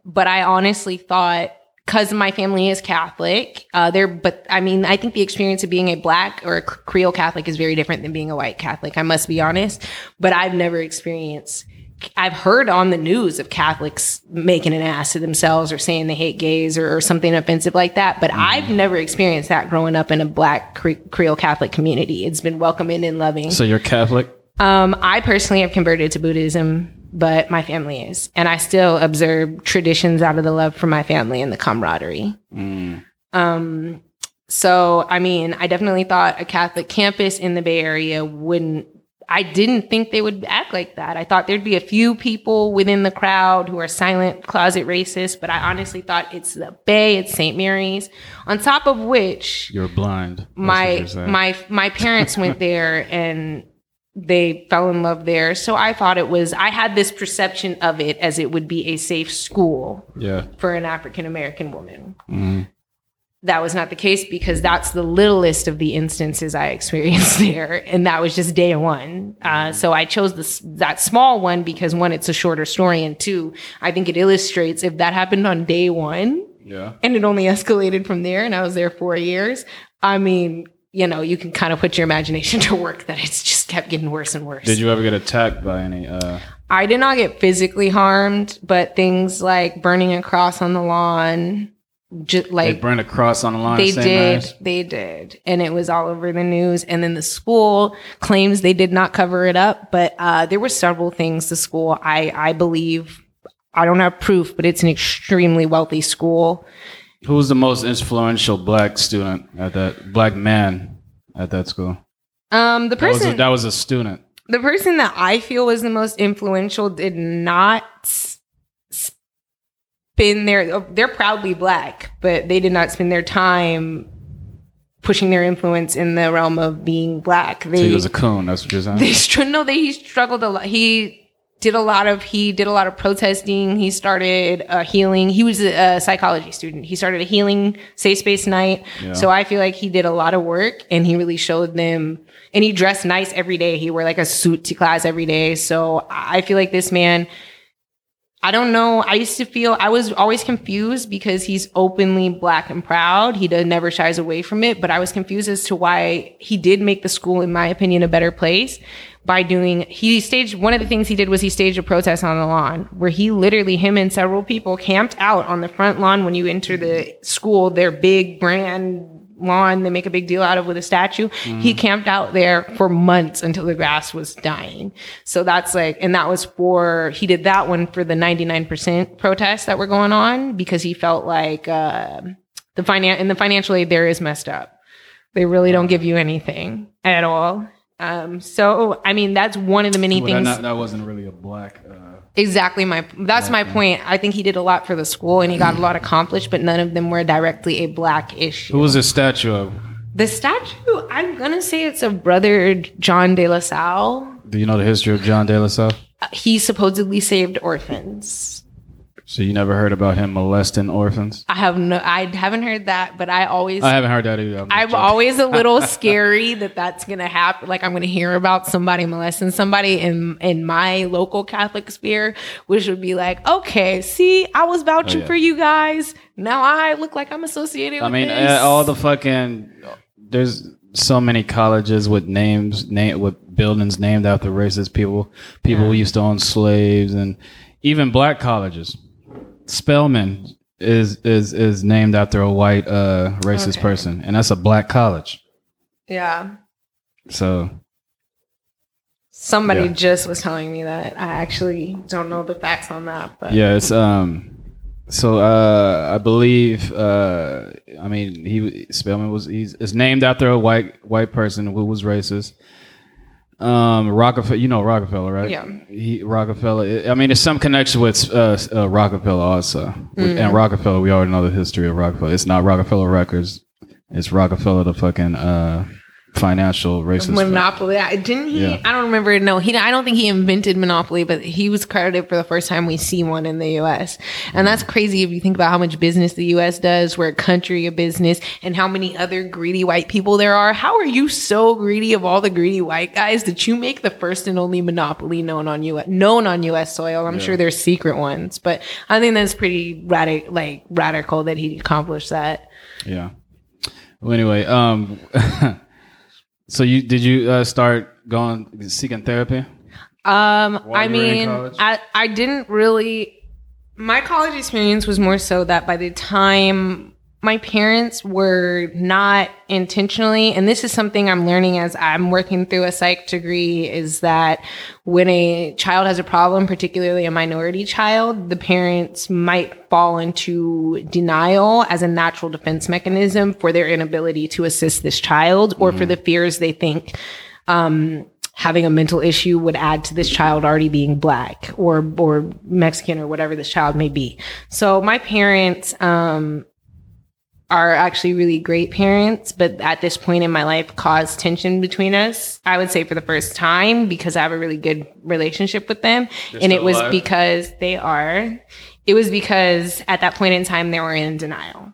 but I honestly thought because my family is Catholic, uh, there. But I mean, I think the experience of being a black or a Creole Catholic is very different than being a white Catholic. I must be honest, but I've never experienced. I've heard on the news of Catholics making an ass of themselves or saying they hate gays or, or something offensive like that, but I've never experienced that growing up in a black Cre- Creole Catholic community. It's been welcoming and loving. So you're Catholic. Um, I personally have converted to Buddhism, but my family is, and I still observe traditions out of the love for my family and the camaraderie. Mm. Um, so I mean, I definitely thought a Catholic campus in the Bay Area wouldn't. I didn't think they would act like that. I thought there'd be a few people within the crowd who are silent closet racist, but I honestly thought it's the Bay, it's St. Mary's. On top of which, You're blind. My my my parents went there and they fell in love there so i thought it was i had this perception of it as it would be a safe school yeah. for an african american woman Mhm. that was not the case because that's the littlest of the instances i experienced there and that was just day one uh, so i chose this that small one because one it's a shorter story and two i think it illustrates if that happened on day one Yeah. and it only escalated from there and i was there four years i mean you know you can kind of put your imagination to work that it's just kept getting worse and worse Did you ever get attacked by any? Uh, i did not get physically harmed but things like burning a cross on the lawn just they like burned a cross on the lawn. they did they did and it was all over the news and then the school claims they did not cover it up but uh, there were several things the school i i believe i don't have proof but it's an extremely wealthy school Who was the most influential black student at that black man at that school? um the That was, person a, that was a student. the person that I feel was the most influential did not spend their oh, they're proudly black, but they did not spend their time pushing their influence in the realm of being black. So They he was a coon. That's what you're saying. they no they he struggled a lot. He did a lot of he did a lot of protesting. He started a healing. He was a, psychology student. He started a healing safe space night. Yeah. So I feel like he did a lot of work and he really showed them. And he dressed nice every day. He wore like a suit to class every day. So I feel like this man. I don't know. I used to feel I was always confused because he's openly black and proud. He does, never shies away from it. But I was confused as to why he did make the school, in my opinion, a better place by doing. He staged one of the things he did was he staged a protest on the lawn where he literally him and several people camped out on the front lawn when you enter the school. Their big brand lawn they make a big deal out of with a statue. He camped out there for months until the grass was dying. So that's like, and that was for, he did that one for the 99% protests that were going on because he felt like, uh, the finance and the financial aid there is messed up. They really don't give you anything at all. Um, so I mean, that's one of the many Well, things. not- that wasn't really a black. Uh, Exactly my that's my point. I think he did a lot for the school and he got a lot accomplished, but none of them were directly a black issue. who was this statue of? The statue, I'm gonna say it's of brother John de La Salle. Do you know the history of John De La Salle? He supposedly saved orphans. So you never heard about him molesting orphans? I have no, I haven't heard that, but I always, I haven't heard that either. I'm I'm always a little scary that that's gonna happen. Like I'm gonna hear about somebody molesting somebody in in my local Catholic sphere, which would be like, okay, see, I was vouching Oh, yeah. for you guys. Now I look like I'm associated. I with mean, uh, all the fucking there's so many colleges with names, name with buildings named after racist people. People who used to own slaves, and even black colleges. Spelman is is is named after a white uh, racist Okay. person, and that's a black college. Yeah. So Somebody Yeah. just was telling me that. I actually don't know the facts on that, but yeah, it's um. So uh, I believe uh, I mean he Spelman was he's is named after a white white person who was racist. Um, Rockefeller, you know Rockefeller, right? Yeah. He Rockefeller. I mean, there's some connection with uh, uh, Rockefeller also, With- and Rockefeller. We already know the history of Rockefeller. It's not Rockefeller Records. It's Rockefeller, the fucking uh, financial racist. Monopoly. I- Didn't he? Yeah. I don't remember. No, he. I don't think he invented Monopoly, but he was credited for the first time we see one in the U.S. And that's crazy if you think about how much business the U.S. does. We're a country of business, and how many other greedy white people there are. How are you so greedy of all the greedy white guys that you make the first and only Monopoly known on U.S. known on U.S. soil? I'm sure there's secret ones, but I think that's pretty radical, like radical that he accomplished that. Yeah. Well, anyway, um, so you did you uh, start going seeking therapy? Um, I you were in mean. I I didn't really. My college experience was more so that by the time my parents were not intentionally, and this is something I'm learning as I'm working through a psych degree, is that when a child has a problem, particularly a minority child, the parents might fall into denial as a natural defense mechanism for their inability to assist this child or for the fears they think um, having a mental issue would add to this child already being black or or Mexican or whatever this child may be. So my parents um, are actually really great parents, but at this point in my life caused tension between us. I would say for the first time because I have a really good relationship with them, and it was alive? because they are. It was because at that point in time they were in denial.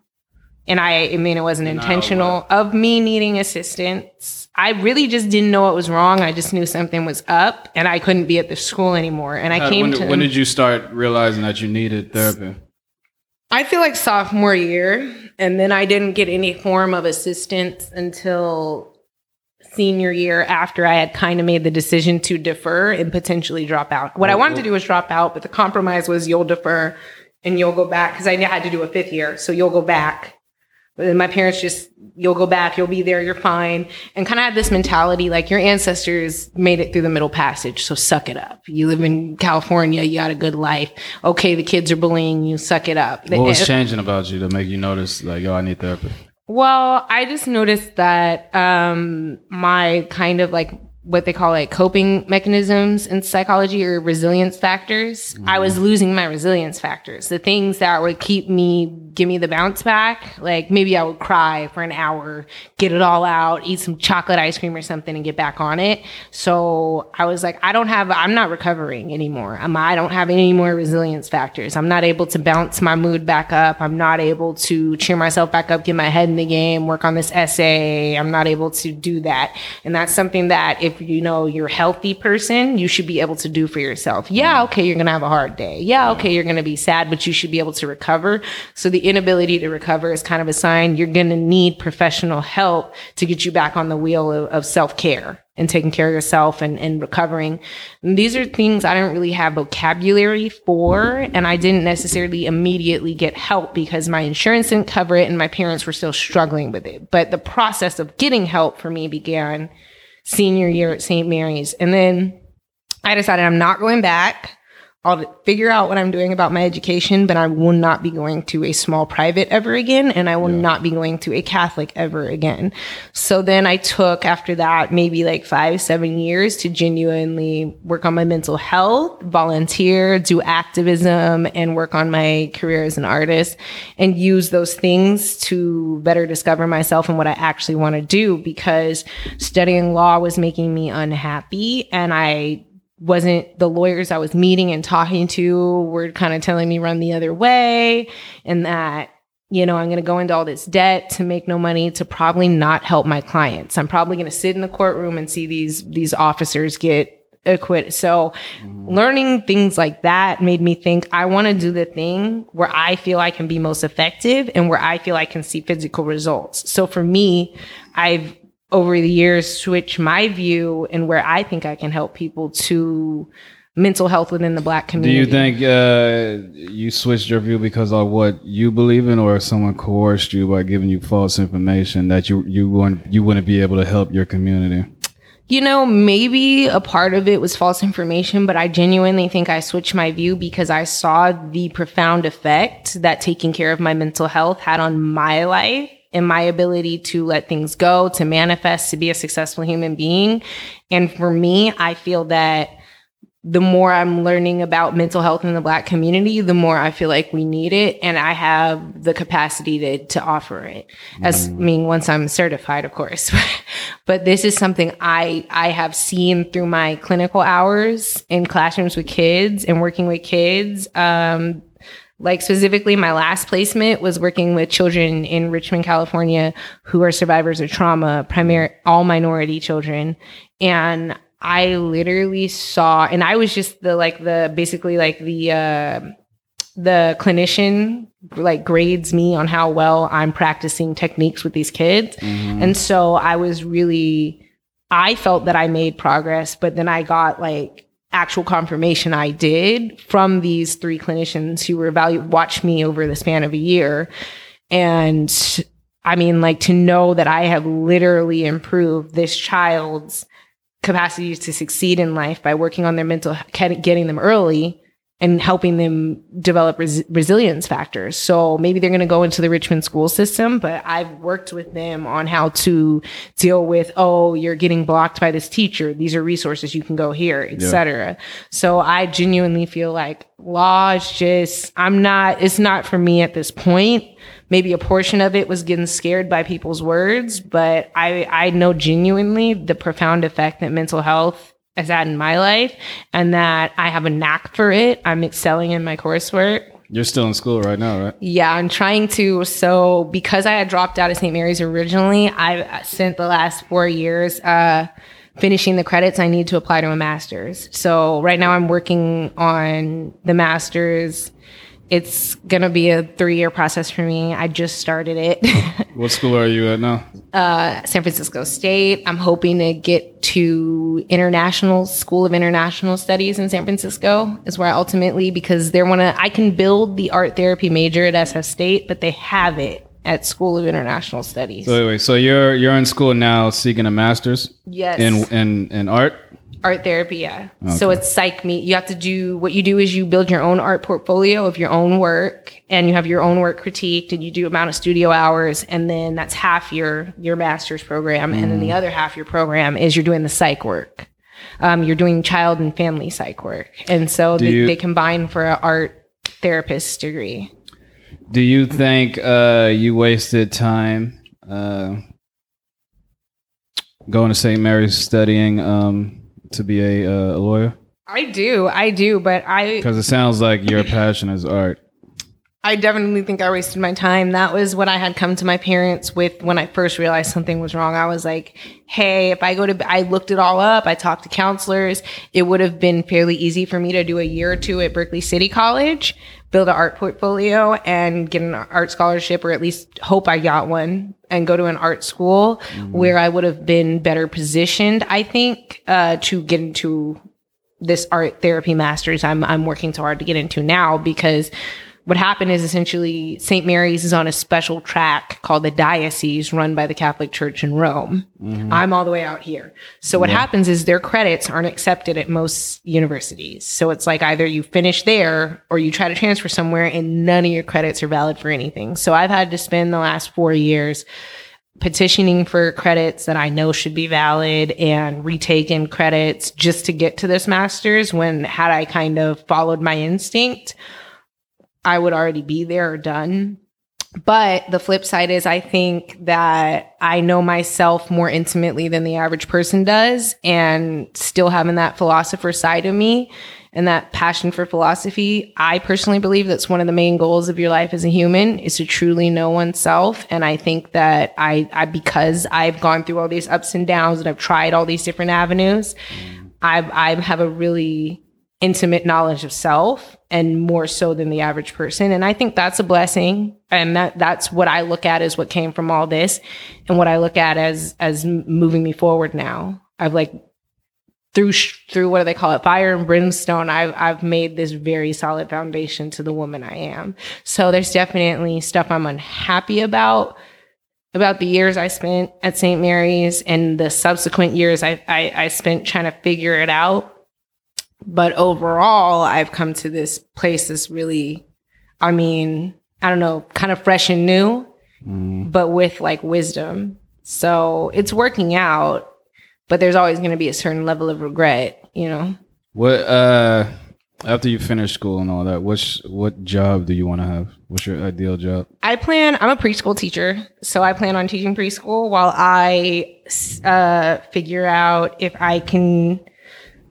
And I, I mean, it wasn't Denial intentional of me needing assistance. I really just didn't know what was wrong. I just knew something was up and I couldn't be at the school anymore. And I How- came when, to when did you start realizing that you needed therapy? I feel like sophomore year, and then I didn't get any form of assistance until senior year after I had kind of made the decision to defer and potentially drop out. What I wanted to do was drop out, but the compromise was you'll defer and you'll go back because I had to do a fifth year, so you'll go back. My parents just, you'll go back, you'll be there, you're fine. And kind of had this mentality like your ancestors made it through the middle passage, so suck it up. You live in California, you got a good life. Okay, the kids are bullying you, suck it up. What was changing about you to make you notice like, yo, I need therapy? well, I just noticed that um, my kind of like what they call like coping mechanisms in psychology or resilience factors. I was losing my resilience factors, the things that would keep me, give me the bounce back. Like maybe I would cry for an hour, get it all out, eat some chocolate ice cream or something and get back on it. So I was like, I don't have, I'm not recovering anymore. I'm, I don't have any more resilience factors. I'm not able to bounce my mood back up. I'm not able to cheer myself back up, get my head in the game, work on this essay. I'm not able to do that. And that's something that if you know you're a healthy person, you should be able to do for yourself. Yeah, mm. okay, you're going to have a hard day. Yeah, okay, you're going to be sad, but you should be able to recover. So the inability to recover is kind of a sign you're going to need professional help to get you back on the wheel of, of self care and taking care of yourself and, and recovering. And these are things I don't really have vocabulary for, and I didn't necessarily immediately get help because my insurance didn't cover it and my parents were still struggling with it. But the process of getting help for me began senior year at St. Mary's. And then I decided I'm not going back. I'll figure out what I'm doing about my education, but I will not be going to a small private ever again, and I will not be going to a Catholic ever again. So then I took after that maybe like five, seven years to genuinely work on my mental health, volunteer, do activism, and work on my career as an artist and use those things to better discover myself and what I actually want to do because studying law was making me unhappy and I wasn't the lawyers I was meeting and talking to were kind of telling me run the other way and that you know I'm going to go into all this debt to make no money to probably not help my clients. I'm probably going to sit in the courtroom and see these these officers get acquitted. So mm. learning things like that made me think I want to do the thing where I feel I can be most effective and where I feel I can see physical results. So for me, I've over the years switch my view and where I think I can help people to mental health within the black community. Do you think uh, you switched your view because of what you believe in, or someone coerced you by giving you false information that you you want you wouldn't be able to help your community? You know, maybe a part of it was false information, but I genuinely think I switched my view because I saw the profound effect that taking care of my mental health had on my life and my ability to let things go, to manifest, to be a successful human being. And for me, I feel that the more I'm learning about mental health in the black community, the more I feel like we need it. And I have the capacity to, to offer it as, I mean, once I'm certified, of course, but this is something I, I have seen through my clinical hours in classrooms with kids and working with kids. Um, like specifically my last placement was working with children in Richmond, California who are survivors of trauma, primary all minority children. And I literally saw, and I was just the like the basically like the uh, the clinician like grades me on how well I'm practicing techniques with these kids, Mm-hmm. and so I was really, I felt that I made progress, but then I got like actual confirmation I did from these three clinicians who were value watched me over the span of a year, and I mean like to know that I have literally improved this child's capacity to succeed in life by working on their mental getting them early and helping them develop res- resilience factors. So maybe they're going to go into the Richmond school system, but I've worked with them on how to deal with, oh, you're getting blocked by this teacher. These are resources you can go here, etc. So I genuinely feel like law is just, I'm not, it's not for me at this point. Maybe a portion of it was getting scared by people's words, but I, I know genuinely the profound effect that mental health has had in my life and that I have a knack for it. I'm excelling in my coursework. You're still in school right now, right? Yeah, I'm trying to. So because I had dropped out of St. Mary's originally, I've spent the last four years uh, finishing the credits I need to apply to a master's. So right now I'm working on the master's. It's gonna be a three year process for me. I just started it. What school are you at now? uh, San Francisco State. I'm hoping to get to International School of International Studies in San Francisco is where I ultimately because they're one of I can build the art therapy major at SF State, but they have it at School of International Studies. So anyway, so you're you're in school now, seeking a master's yes, in in in art. Art therapy. Yeah. So it's psych me. You have to do what you do is you build your own art portfolio of your own work, and you have your own work critiqued, and you do amount of studio hours, and then that's half your your master's program, and then the other half your program is you're doing the psych work. Um, you're doing child and family psych work, and so they, you- they combine for an art therapist degree. Do you think uh, you wasted time uh, going to St. Mary's studying um, to be a, uh, a lawyer? I do, I do, but I Because it sounds like your passion is art. I definitely think I wasted my time. That was what I had come to my parents with when I first realized something was wrong. I was like, hey, if I go to, I looked it all up. I talked to counselors. It would have been fairly easy for me to do a year or two at Berkeley City College, build an art portfolio and get an art scholarship or at least hope I got one and go to an art school where I would have been better positioned, I think, uh, to get into this art therapy masters I'm I'm working so hard to get into now because what happened is essentially St. Mary's is on a special track called the Diocese run by the Catholic Church in Rome. Mm-hmm. I'm all the way out here. So what happens is their credits aren't accepted at most universities. So it's like either you finish there or you try to transfer somewhere and none of your credits are valid for anything. So I've had to spend the last 4 years petitioning for credits that I know should be valid and retaking credits just to get to this master's when had I kind of followed my instinct, I would already be there or done. But the flip side is I think that I know myself more intimately than the average person does and still having that philosopher side of me and that passion for philosophy, I personally believe that's one of the main goals of your life as a human is to truly know oneself. And I think that I, I because I've gone through all these ups and downs and I've tried all these different avenues, mm. I I have a really intimate knowledge of self and more so than the average person. And I think that's a blessing. And that that's what I look at as what came from all this and what I look at as as moving me forward now. I've like through through what do they call it fire and brimstone I've I've made this very solid foundation to the woman I am. So there's definitely stuff I'm unhappy about about the years I spent at St. Mary's and the subsequent years I, I, I spent trying to figure it out. But overall, I've come to this place that's really, I mean, I don't know, kind of fresh and new, mm. but with like wisdom. So it's working out but there's always going to be a certain level of regret, you know. What uh after you finish school and all that, what's what job do you want to have? What's your ideal job? I plan. I'm a preschool teacher, so I plan on teaching preschool while I uh, figure out if I can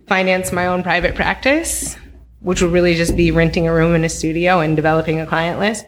finance my own private practice, which will really just be renting a room in a studio and developing a client list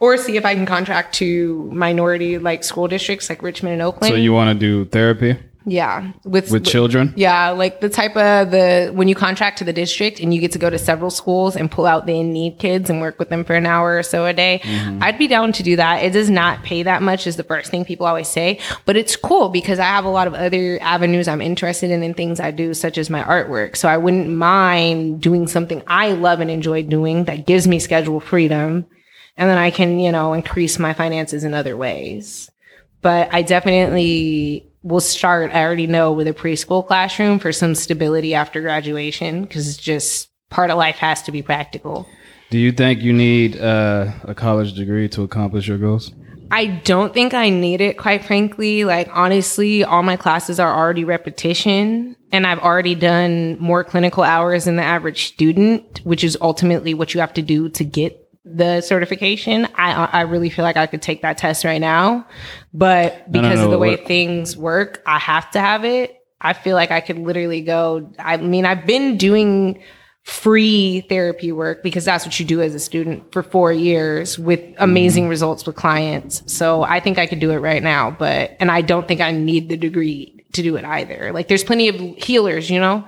or see if I can contract to minority like school districts like Richmond and Oakland. So you want to do therapy? Yeah, with with children. Yeah, like the type of the when you contract to the district and you get to go to several schools and pull out the in need kids and work with them for an hour or so a day. Mm-hmm. I'd be down to do that. It does not pay that much, is the first thing people always say, but it's cool because I have a lot of other avenues I'm interested in and things I do, such as my artwork. So I wouldn't mind doing something I love and enjoy doing that gives me schedule freedom and then I can, you know, increase my finances in other ways. But I definitely will start, I already know, with a preschool classroom for some stability after graduation because it's just part of life has to be practical. Do you think you need uh, a college degree to accomplish your goals? I don't think I need it, quite frankly. Like, honestly, all my classes are already repetition, and I've already done more clinical hours than the average student, which is ultimately what you have to do to get the certification. I I really feel like I could take that test right now, but because of the way what? things work, I have to have it. I feel like I could literally go. I mean, I've been doing free therapy work because that's what you do as a student for four years with amazing mm. results with clients. So I think I could do it right now, but and I don't think I need the degree to do it either. Like there's plenty of healers, you know,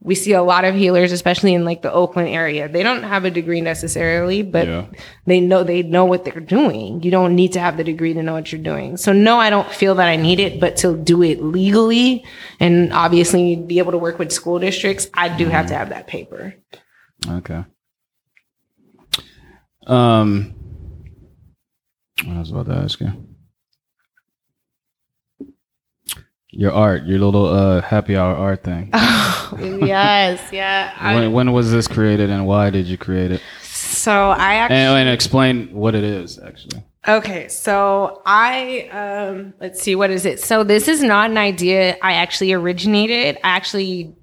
we see a lot of healers, especially in like the Oakland area. They don't have a degree necessarily, but yeah. they know they know what they're doing. You don't need to have the degree to know what you're doing. So no, I don't feel that I need it, but to do it legally and obviously be able to work with school districts, I do have to have that paper. Okay. Um, I was about to ask you. Your art, your little uh, happy hour art thing. yes, yeah. when, when was this created and why did you create it? So I actually and, and explain what it is actually. Okay, so I um let's see what is it. So this is not an idea I actually originated. I actually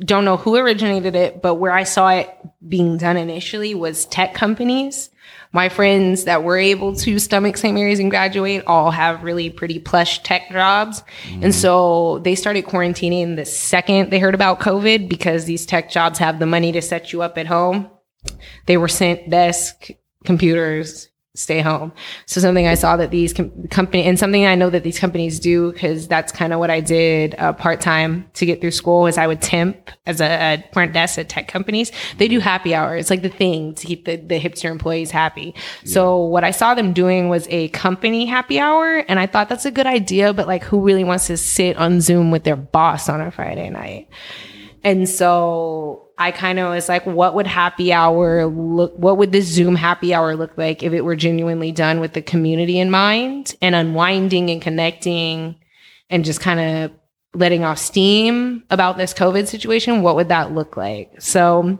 don't know who originated it, but where I saw it being done initially was tech companies my friends that were able to stomach St. Mary's and graduate all have really pretty plush tech jobs. Mm. And so they started quarantining the second they heard about COVID because these tech jobs have the money to set you up at home. They were sent desk, computers, stay home. So something I saw that these com- company and something I know that these companies do because that's kind of what I did uh, part time to get through school is I would temp as a, a front desk at tech companies. They do happy hour. It's like the thing to keep the, the hipster employees happy. Yeah. So what I saw them doing was a company happy hour, and I thought that's a good idea. But like, who really wants to sit on Zoom with their boss on a Friday night? And so I kind of was like, what would happy hour look, what would this Zoom happy hour look like if it were genuinely done with the community in mind and unwinding and connecting and just kind of letting off steam about this COVID situation? What would that look like? So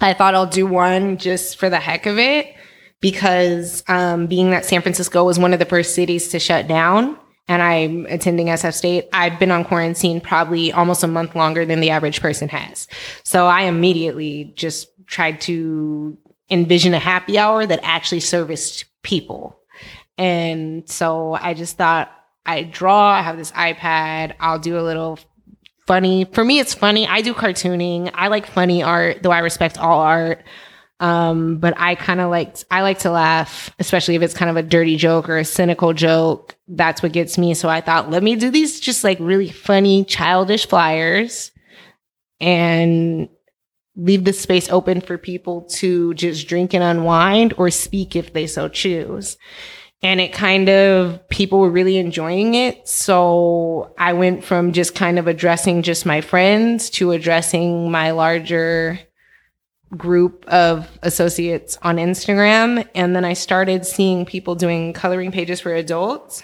I thought I'll do one just for the heck of it because um, being that San Francisco was one of the first cities to shut down and I'm attending SF State, I've been on quarantine probably almost a month longer than the average person has. So I immediately just tried to envision a happy hour that actually serviced people. And so I just thought I draw, I have this iPad, I'll do a little funny. For me, it's funny. I do cartooning. I like funny art, though I respect all art. Um, but I kind of like I like to laugh, especially if it's kind of a dirty joke or a cynical joke. That's what gets me. So I thought, let me do these just like really funny, childish flyers and leave the space open for people to just drink and unwind or speak if they so choose. And it kind of, people were really enjoying it. So I went from just kind of addressing just my friends to addressing my larger group of associates on Instagram. And then I started seeing people doing coloring pages for adults.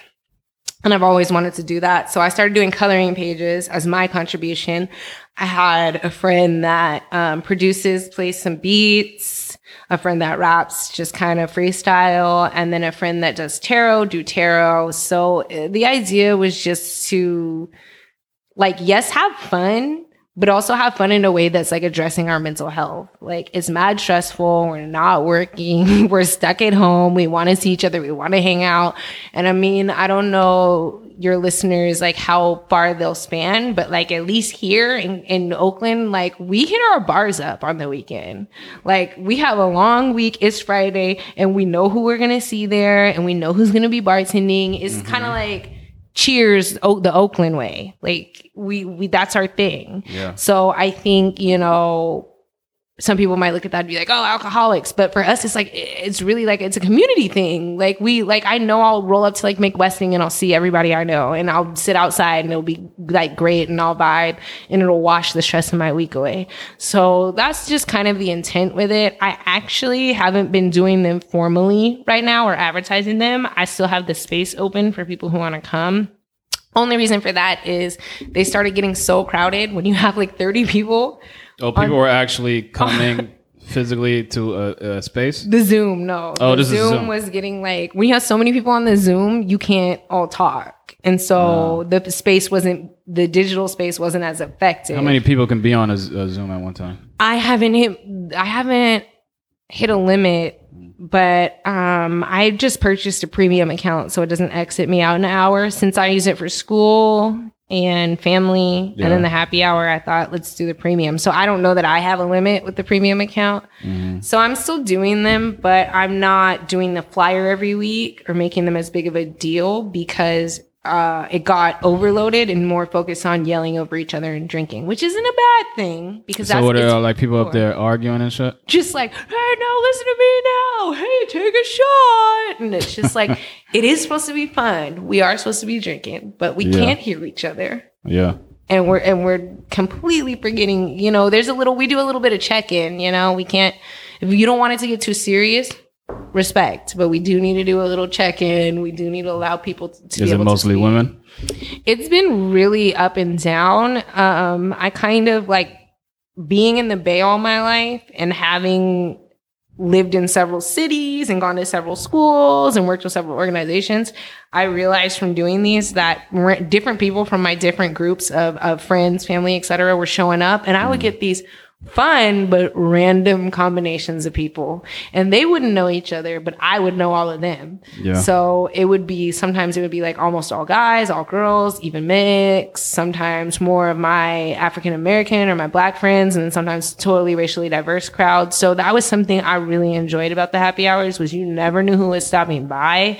And I've always wanted to do that. So I started doing coloring pages as my contribution. I had a friend that um, produces, plays some beats, a friend that raps, just kind of freestyle, and then a friend that does tarot, do tarot. So uh, the idea was just to, like, yes, have fun, but also have fun in a way that's like addressing our mental health. Like it's mad stressful. We're not working. We're stuck at home. We want to see each other. We want to hang out. And I mean, I don't know your listeners, like how far they'll span, but like at least here in, in Oakland, like we hit our bars up on the weekend. Like we have a long week. It's Friday and we know who we're going to see there and we know who's going to be bartending. It's mm-hmm. kind of like, cheers o- the Oakland way. Like we we that's our thing. Yeah. So I think, you know, some people might look at that and be like, oh, alcoholics. But for us, it's like, it's really like, it's a community thing. Like, we, like, I know I'll roll up to like make Westing and I'll see everybody I know and I'll sit outside and it'll be like great and I'll vibe and it'll wash the stress of my week away. So that's just kind of the intent with it. I actually haven't been doing them formally right now or advertising them. I still have the space open for people who want to come. Only reason for that is they started getting so crowded when you have like 30 people Oh, people on, were actually coming physically to a, a, space. The Zoom, no. Oh, the this Zoom, Zoom was getting like when you have so many people on the Zoom, you can't all talk, and so the space wasn't the digital space wasn't as effective. How many people can be on a, a Zoom at one time? I haven't hit. I haven't hit a limit but um, I just purchased a premium account so it doesn't exit me out an hour since I use it for school and family yeah. and then the happy hour i thought let's do the premium so i don't know that i have a limit with the premium account mm-hmm. so i'm still doing them but i'm not doing the flyer every week or making them as big of a deal because uh, it got overloaded and more focused on yelling over each other and drinking, which isn't a bad thing because so that's what are like people up there arguing and shit. Just like, hey, no, listen to me now. Hey, take a shot, and it's just like it is supposed to be fun. We are supposed to be drinking, but we yeah. can't hear each other. Yeah. And we're and we're completely forgetting. You know, there's a little. We do a little bit of check in. You know, we can't. If you don't want it to get too serious, respect, but we do need to do a little check in. We do need to allow people to, to Is it mostly women? It's been really up and down. Um, I kind of like being in the Bay all my life and having lived in several cities and gone to several schools and worked with several organizations, I realized from doing these that different people from my different groups of, of friends, family, etc., were showing up, and I would mm. get these fun but random combinations of people. And they wouldn't know each other but i would know all of them. Yeah. so it would be sometimes it would be like almost all guys all girls even mix. Sometimes more of my african american or my black friends and then sometimes totally racially diverse crowds so that was something i really enjoyed about the happy hours was you never knew who was stopping by.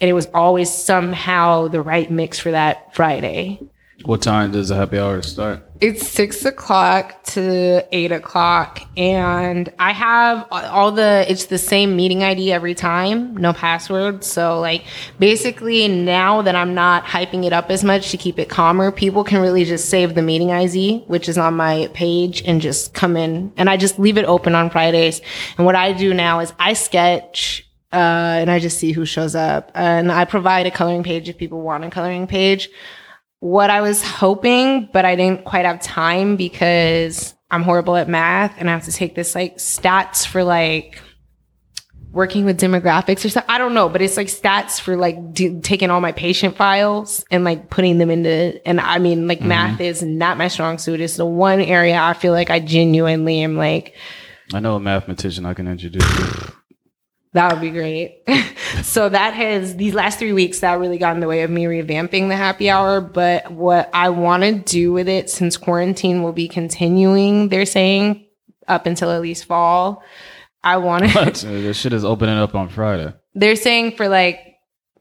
And it was always somehow the right mix for that friday what time does the happy hour start? It's six o'clock to eight o'clock, and I have all the. It's the same meeting ID every time, no password. So like, basically, now that I'm not hyping it up as much to keep it calmer, people can really just save the meeting ID, which is on my page, and just come in. And I just leave it open on Fridays. And what I do now is I sketch uh, and I just see who shows up. And I provide a coloring page if people want a coloring page what I was hoping, but I didn't quite have time because I'm horrible at math and I have to take this like stats for like working with demographics or something. I don't know, but it's like stats for like d- taking all my patient files and like putting them into, and I mean, like mm-hmm. math is not my strong suit. It's the one area I feel like I genuinely am like, I know a mathematician I can introduce you. That would be great. so that has these last three weeks that really got in the way of me revamping the happy hour. But what I want to do with it, since quarantine will be continuing, they're saying up until at least fall. I want to. this shit is opening up on Friday. They're saying for like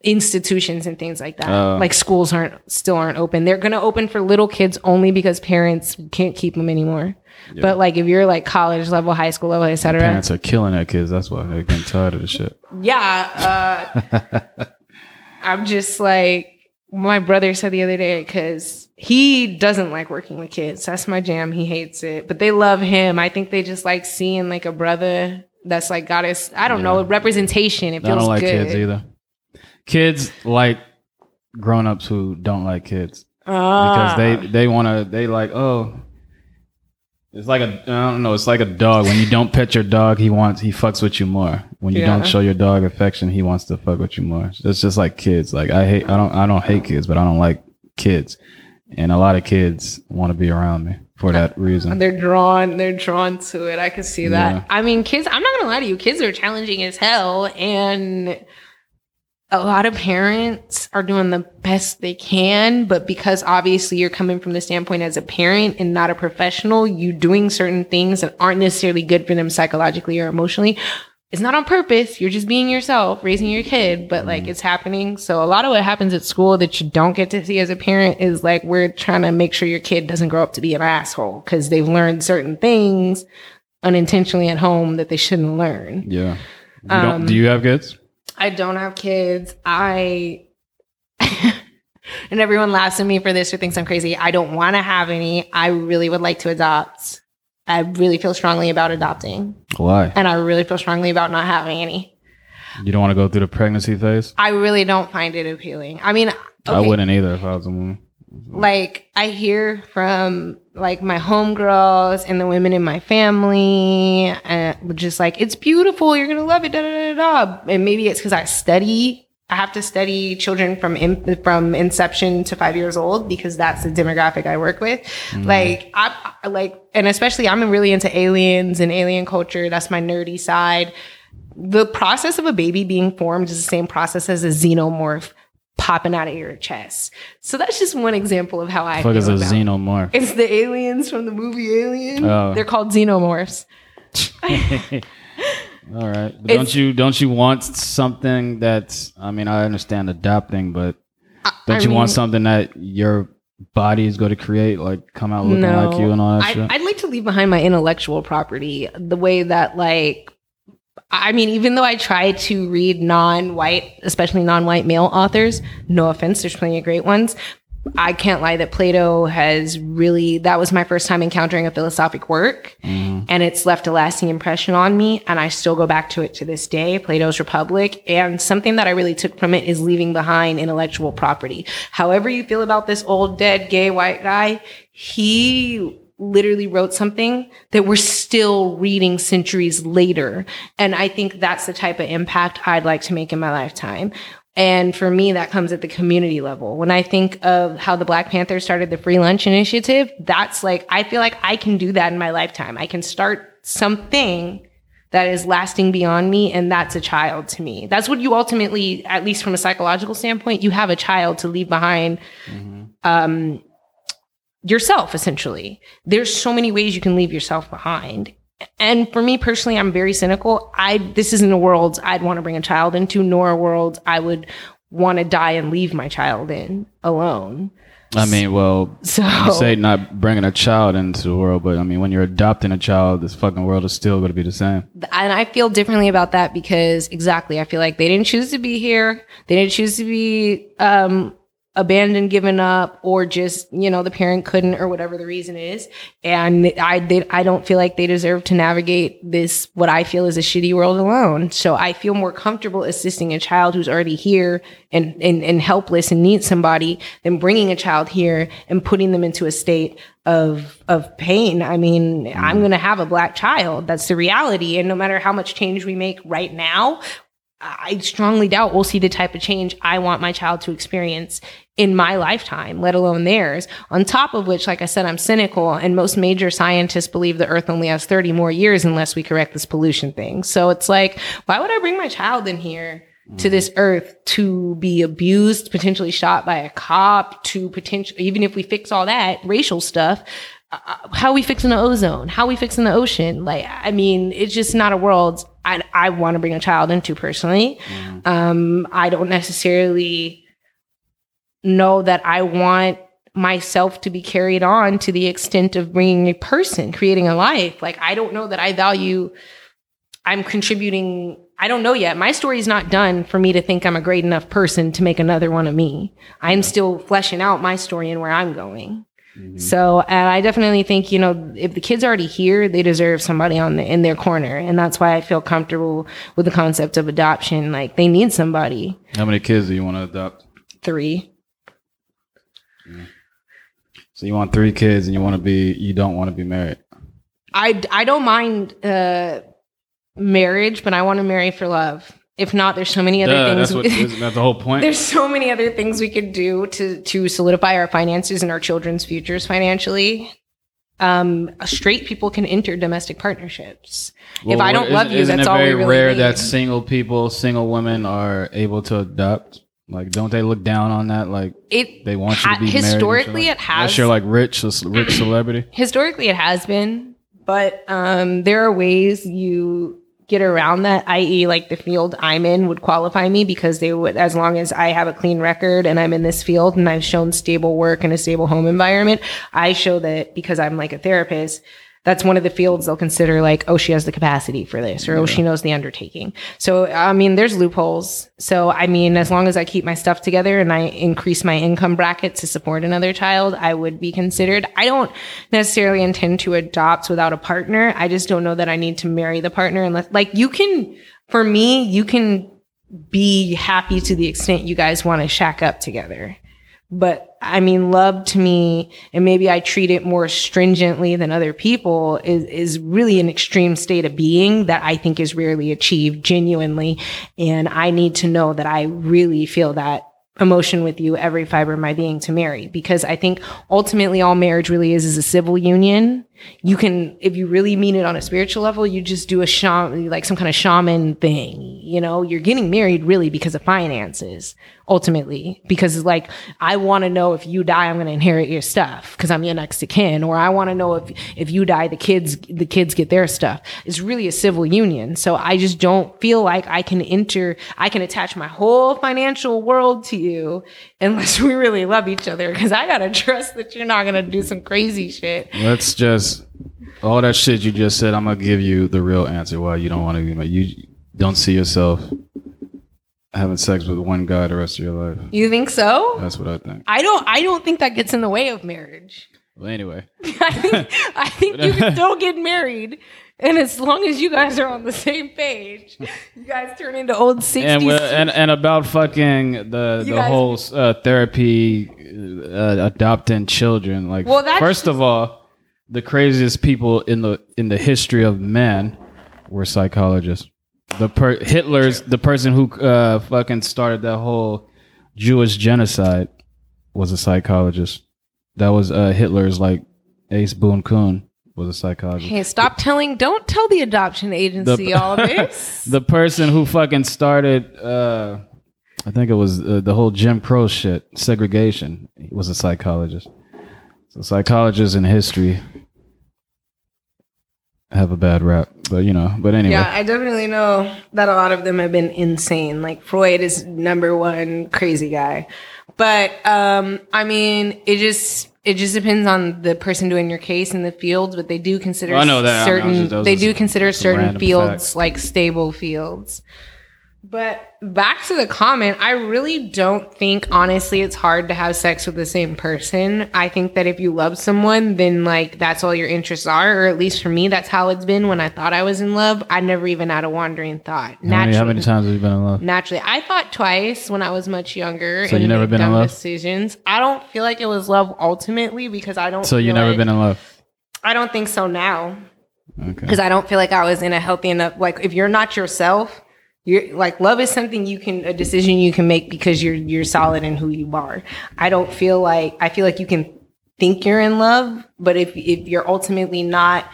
institutions and things like that. Oh. like schools aren't still aren't open. They're gonna open for little kids only because parents can't keep them anymore. But like if you're like college level, high school level, etc. Parents are killing their kids. That's why they're getting tired of the shit. Yeah, uh, I'm just like my brother said the other day because he doesn't like working with kids. That's my jam. He hates it, but they love him. I think they just like seeing like a brother that's like got his. I don't know representation. It I feels don't like good. kids either. Kids like grown ups who don't like kids because Ah. they they want to. They like oh. It's like a I don't know. It's like a dog. When you don't pet your dog, he wants he fucks with you more. When you Yeah. don't show your dog affection, he wants to fuck with you more. It's just like kids. Like I hate I don't I don't hate kids, but I don't like kids, and a lot of kids want to be around me for that reason. They're drawn. They're drawn to it. I can see that. Yeah. I mean, kids. I'm not gonna lie to you. Kids are challenging as hell, and a lot of parents are doing the best they can. But because obviously you're coming from the standpoint as a parent and not a professional, you doing certain things that aren't necessarily good for them psychologically or emotionally. It's not on purpose. You're just being yourself, raising your kid, but like it's happening. So a lot of what happens at school that you don't get to see as a parent is like we're trying to make sure your kid doesn't grow up to be an asshole because they've learned certain things unintentionally at home that they shouldn't learn. yeah. You Um, do you have kids? I don't have kids. I and everyone laughs at me for this or thinks I'm crazy. I don't want to have any. I really would like to adopt. I really feel strongly about adopting, Why? and I really feel strongly about not having any. You don't want to go through the pregnancy phase? I really don't find it appealing. I mean, I wouldn't either if I was a woman. Like I hear from like my homegirls and the women in my family, and just like it's beautiful. You're gonna love it. Da da da da. And maybe it's because I study. I have to study children from in, from inception to five years old because that's the demographic I work with. Mm-hmm. Like I I- like, and especially I'm really into aliens and alien culture. That's my nerdy side. The process of a baby being formed is the same process as a xenomorph popping out of your chest. So that's just one example of how I Fuck is a about- xenomorph? It's the aliens from the movie Alien. Oh. They're called xenomorphs. All right. But don't you don't you want something that's I mean, I understand adopting, but don't I you want something that your body is going to create, like come out looking No, like you and all that I, shit? I'd like to leave behind my intellectual property the way that like I mean, even though I try to read non-white, especially non-white male authors, no offense, there's plenty of great ones. I can't lie that Plato has really, that was my first time encountering a philosophic work Mm-hmm. and it's left a lasting impression on me. And I still go back to it to this day, Plato's Republic. And something that I really took from it is leaving behind intellectual property. However you feel about this old, dead, gay, white guy, he literally wrote something that we're still reading centuries later. And I think that's the type of impact I'd like to make in my lifetime. And for me, that comes at the community level. When I think of how the Black Panthers started the free lunch initiative, that's like, I feel like I can do that in my lifetime. I can start something that is lasting beyond me. And that's a child to me. That's what you ultimately, at least from a psychological standpoint, you have a child to leave behind um, yourself, essentially. There's so many ways you can leave yourself behind. And for me personally, I'm very cynical. I this isn't a world I'd want to bring a child into, nor a world I would want to die and leave my child in alone. I mean, well, So you say not bringing a child into the world, but I mean, when you're adopting a child, this fucking world is still going to be the same. and I feel differently about that because exactly, I feel like they didn't choose to be here. They didn't choose to be um, abandoned, given up, or just you know the parent couldn't, or whatever the reason is. And I they, I don't feel like they deserve to navigate this what I feel is a shitty world alone. So I feel more comfortable assisting a child who's already here and and, and helpless and needs somebody than bringing a child here and putting them into a state of of pain. I mean, I'm mm. going to have a black child. That's the reality. And no matter how much change we make right now, I strongly doubt we'll see the type of change I want my child to experience in my lifetime, let alone theirs. On top of which, like I said, I'm cynical, and most major scientists believe the Earth only has 30 more years unless we correct this pollution thing. So it's like, why would I bring my child in here? To this earth to be abused, potentially shot by a cop, to potential, even if we fix all that racial stuff, uh, how we fixing the ozone? How we fixing the ocean? Like, I mean, it's just not a world I, I want to bring a child into personally. Um, I don't necessarily know that I want myself to be carried on to the extent of bringing a person, creating a life. Like, I don't know that I value, I'm contributing. I don't know yet. My story is not done for me to think I'm a great enough person to make another one of me. I'm still fleshing out my story and where I'm going. So, and I definitely think, you know, if the kid's already here, they deserve somebody on the, in their corner. And that's why I feel comfortable with the concept of adoption. Like they need somebody. How many kids do you want to adopt? Three. So you want three kids, and you want to be you don't want to be married. I, I don't mind, uh, marriage, but I want to marry for love. If not, there's so many other Duh, things. that's what isn't that the whole point? there's so many other things we could do to to solidify our finances and our children's futures financially. Um, straight people can enter domestic partnerships. if I don't love you, that's all very really rare need. that single people, single women are able to adopt. Like, don't they look down on that? Like, it they want you to be married historically it has Unless you're like rich, a rich celebrity. historically it has been but um there are ways you get around that i.e like the field i'm in would qualify me because they would as long as i have a clean record and i'm in this field and i've shown stable work and a stable home environment i show that because i'm like a therapist that's one of the fields they'll consider like oh she has the capacity for this or oh she knows the undertaking. So i mean there's loopholes. So i mean as long as i keep my stuff together and i increase my income bracket to support another child i would be considered. I don't necessarily intend to adopt without a partner. I just don't know that i need to marry the partner unless like you can for me you can be happy to the extent you guys want to shack up together. But I mean, love to me, and maybe I treat it more stringently than other people, is, is really an extreme state of being that I think is rarely achieved genuinely. And I need to know that I really feel that emotion with you every fiber of my being to marry because I think ultimately all marriage really is is a civil union. You can, if you really mean it on a spiritual level, you just do a shaman, like some kind of shaman thing. You know, you're getting married really because of finances, ultimately. Because it's like, I want to know if you die, I'm going to inherit your stuff because I'm your next of kin, or I want to know if if you die, the kids the kids get their stuff. It's really a civil union. So I just don't feel like I can enter, I can attach my whole financial world to you unless we really love each other. Because I gotta trust that you're not gonna do some crazy shit. Let's just all that shit you just said. I'm gonna give you the real answer why you don't want to be married. You don't see yourself having sex with one guy the rest of your life. You think so? That's what I think. I don't. I don't think that gets in the way of marriage. Well, anyway, I think. I think you can still get married, and as long as you guys are on the same page, you guys turn into old sixties. and we're- and and about fucking the You the guys- whole uh, therapy, uh, adopting children. Like, Well, that's- first of all, the craziest people in the in the history of man were psychologists. The per- Hitler's the person who uh, fucking started that whole Jewish genocide was a psychologist. That was uh, Hitler's like Ace Boone Kuhn was a psychologist. Hey, stop telling. Don't tell the adoption agency The- all this. the person who fucking started uh i think it was uh, the whole jim crow shit segregation he was a psychologist so psychologists in history have a bad rap but you know but anyway Yeah, I definitely know that a lot of them have been insane. Like Freud is number one crazy guy. But um I mean, it just it just depends on the person doing your case in the fields, but they do consider Well, I know that. I mean, I was just, they do consider certain fields fact. like stable fields. But back to the comment, I really don't think honestly it's hard to have sex with the same person. I think that if you love someone, then like that's all your interests are, or at least for me, that's how it's been when I thought I was in love. I never even had a wandering thought. how many, how many times have you been in love Naturally, I thought twice when I was much younger. So you never been in love? Decisions. I don't feel like it was love ultimately because I don't. so you never like- been in love I don't think so now okay because I don't feel like I was in a healthy enough. Like if you're not yourself, you're like love is something you can a decision you can make because you're you're solid in who you are. I don't feel like I feel like you can think you're in love, but if if you're ultimately not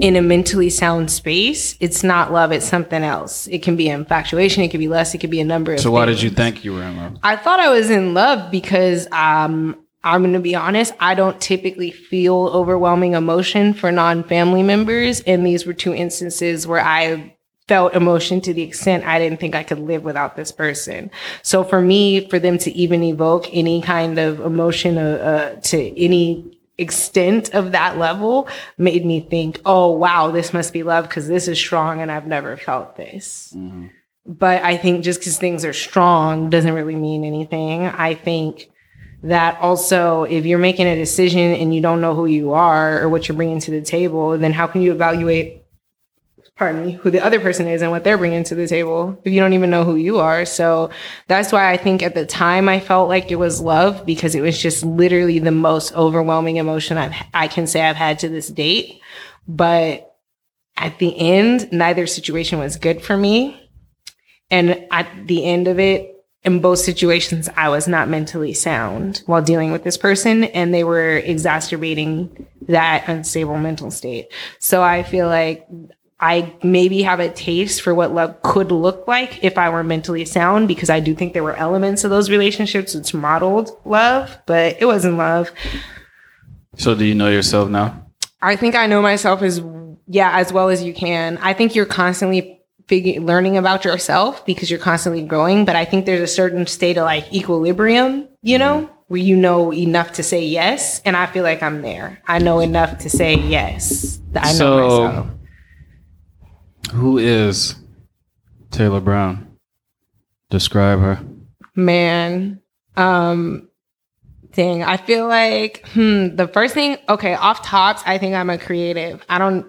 in a mentally sound space, it's not love. It's something else. It can be infatuation. It could be less. It could be a number of. so why did you think you were in love I thought I was in love because um I'm going to be honest, I don't typically feel overwhelming emotion for non-family members and these were two instances where I felt emotion to the extent I didn't think I could live without this person. So for me, for them to even evoke any kind of emotion uh, uh, to any extent of that level made me think, oh, wow, this must be love because this is strong and I've never felt this. Mm-hmm. But I think just because things are strong doesn't really mean anything. I think that also if you're making a decision and you don't know who you are or what you're bringing to the table, then how can you evaluate pardon me, who the other person is and what they're bringing to the table if you don't even know who you are. So that's why I think at the time I felt like it was love because it was just literally the most overwhelming emotion I've, I can say I've had to this date. But at the end, neither situation was good for me. And at the end of it, in both situations, I was not mentally sound while dealing with this person, and they were exacerbating that unstable mental state. So I feel like I maybe have a taste for what love could look like if I were mentally sound, because I do think there were elements of those relationships which modeled love, but it wasn't love. So, do you know yourself now? I think I know myself as yeah, as well as you can. I think you're constantly figuring learning about yourself because you're constantly growing. But I think there's a certain state of like equilibrium, you know, mm-hmm. where you know enough to say yes, and I feel like I'm there. I know enough to say yes. I know so, myself who is Taylor Brown? Describe her. Man, um, thing. I feel like hmm, the first thing. Okay, off tops, I think I'm a creative. I don't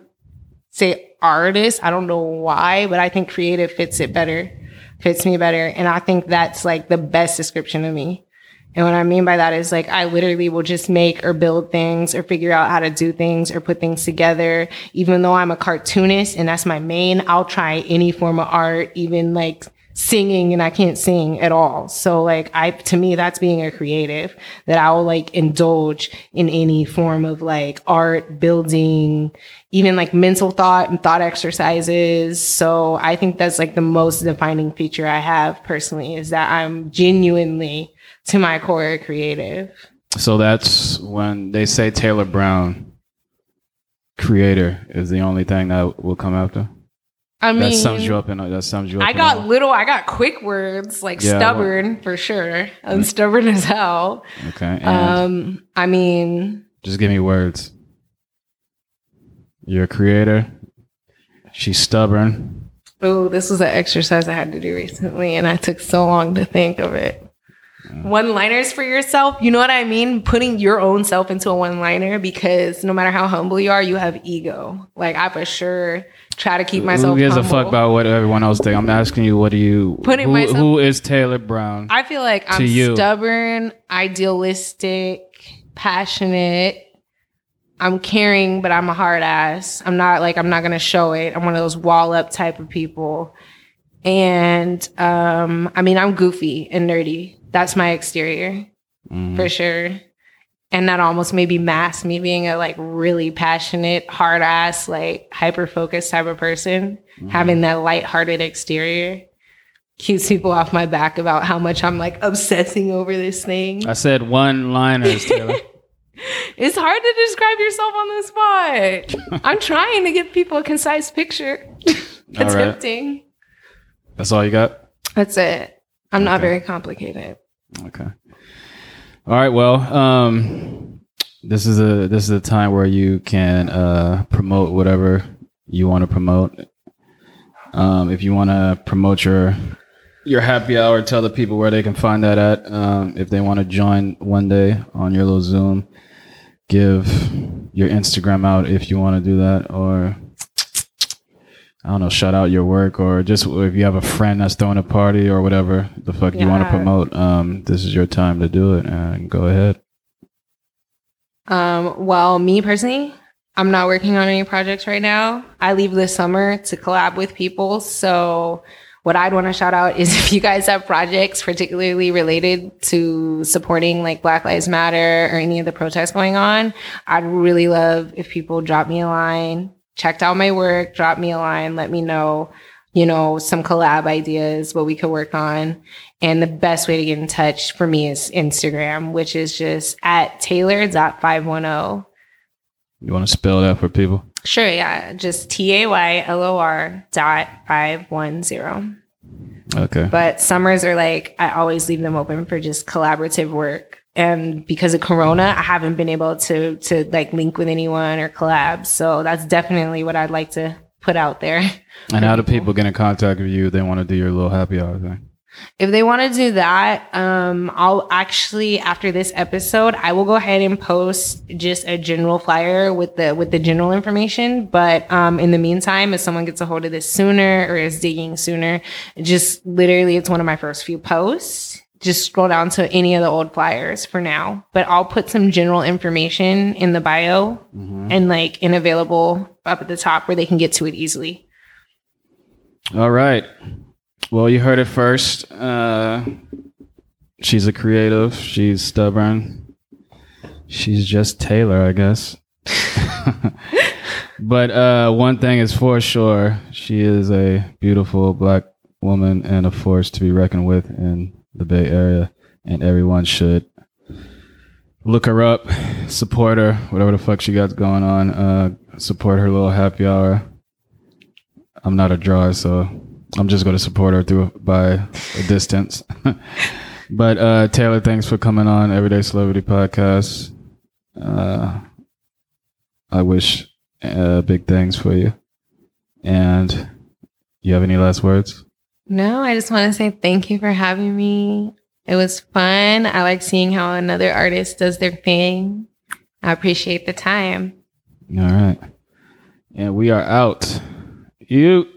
say artist. I don't know why, but I think creative fits it better, fits me better, and I think that's like the best description of me. And what I mean by that is like I literally will just make or build things or figure out how to do things or put things together. Even though I'm a cartoonist and that's my main, I'll try any form of art, even like singing and I can't sing at all. So like I to me that's being a creative that I will like indulge in any form of like art, building, even like mental thought and thought exercises. So I think that's like the most defining feature I have personally is that I'm genuinely to my core creative. So that's when they say Taylor Brown, creator, is the only thing that will come after. I mean, that sums you up in that sums you up. I got little, I got quick words like yeah, stubborn well, for sure. I'm stubborn as hell. Okay. um, I mean, just give me words. You're a creator. She's stubborn. Oh, this was an exercise I had to do recently, and I took so long to think of it one liners for yourself. You know what I mean? Putting your own self into a one liner because no matter how humble you are, you have ego. Like I for sure try to keep myself. Who gives humble. a fuck about what everyone else thinks? I'm asking you, what do you putting who, myself? Who is Taylor Brown? I feel like I'm you? stubborn, idealistic, passionate. I'm caring, but I'm a hard ass. I'm not like I'm not gonna show it. I'm one of those wall up type of people. And um, I mean, I'm goofy and nerdy that's my exterior mm. for sure. And that almost maybe masks me being a like really passionate, hard ass, like hyper focused type of person. Mm. Having that light-hearted exterior keeps people off my back about how much I'm like obsessing over this thing. I said one liners, Taylor. it's hard to describe yourself on the spot. I'm trying to give people a concise picture. Attempting. Right. That's all you got? That's it. I'm okay. not very complicated. Okay. All right. Well, um, this is a this is a time where you can uh, promote whatever you want to promote. Um, if you want to promote your your happy hour, tell the people where they can find that at. Um, if they want to join one day on your little Zoom, give your Instagram out if you want to do that, or I don't know, shout out your work or just if you have a friend that's throwing a party or whatever the fuck yeah. you want to promote, um, this is your time to do it and go ahead. Um, well, me personally, I'm not working on any projects right now. I leave this summer to collab with people. So what I'd want to shout out is if you guys have projects particularly related to supporting like Black Lives Matter or any of the protests going on, I'd really love if people drop me a line checked out my work, drop me a line, let me know, you know, some collab ideas, what we could work on. And the best way to get in touch for me is Instagram, which is just at taylor.510. You want to spell that for people? Sure, yeah. Just T A Y L O R dot five one zero. Okay. But summers are like I always leave them open for just collaborative work. And because of Corona, I haven't been able to to like link with anyone or collab. So that's definitely what I'd like to put out there. and how do people get in contact with you? They want to do your little happy hour thing. If they want to do that, um, I'll actually after this episode, I will go ahead and post just a general flyer with the with the general information. But um, in the meantime, if someone gets a hold of this sooner or is digging sooner, just literally, it's one of my first few posts. Just scroll down to any of the old flyers for now. But I'll put some general information in the bio and like in available up at the top where they can get to it easily. All right. Well, you heard it first. Uh, she's a creative. She's stubborn. She's just Taylor, I guess. but uh, one thing is for sure, she is a beautiful black woman and a force to be reckoned with in the Bay Area, and everyone should look her up, support her, whatever the fuck she got going on. Uh, support her little happy hour. I'm not a drawer, so I'm just going to support her through by a distance. but uh, Taylor, thanks for coming on Everyday Celebrity Podcast. Uh, I wish uh, big things for you. And you have any last words? No, I just want to say thank you for having me. It was fun. I like seeing how another artist does their thing. I appreciate the time. All right. And we are out. You.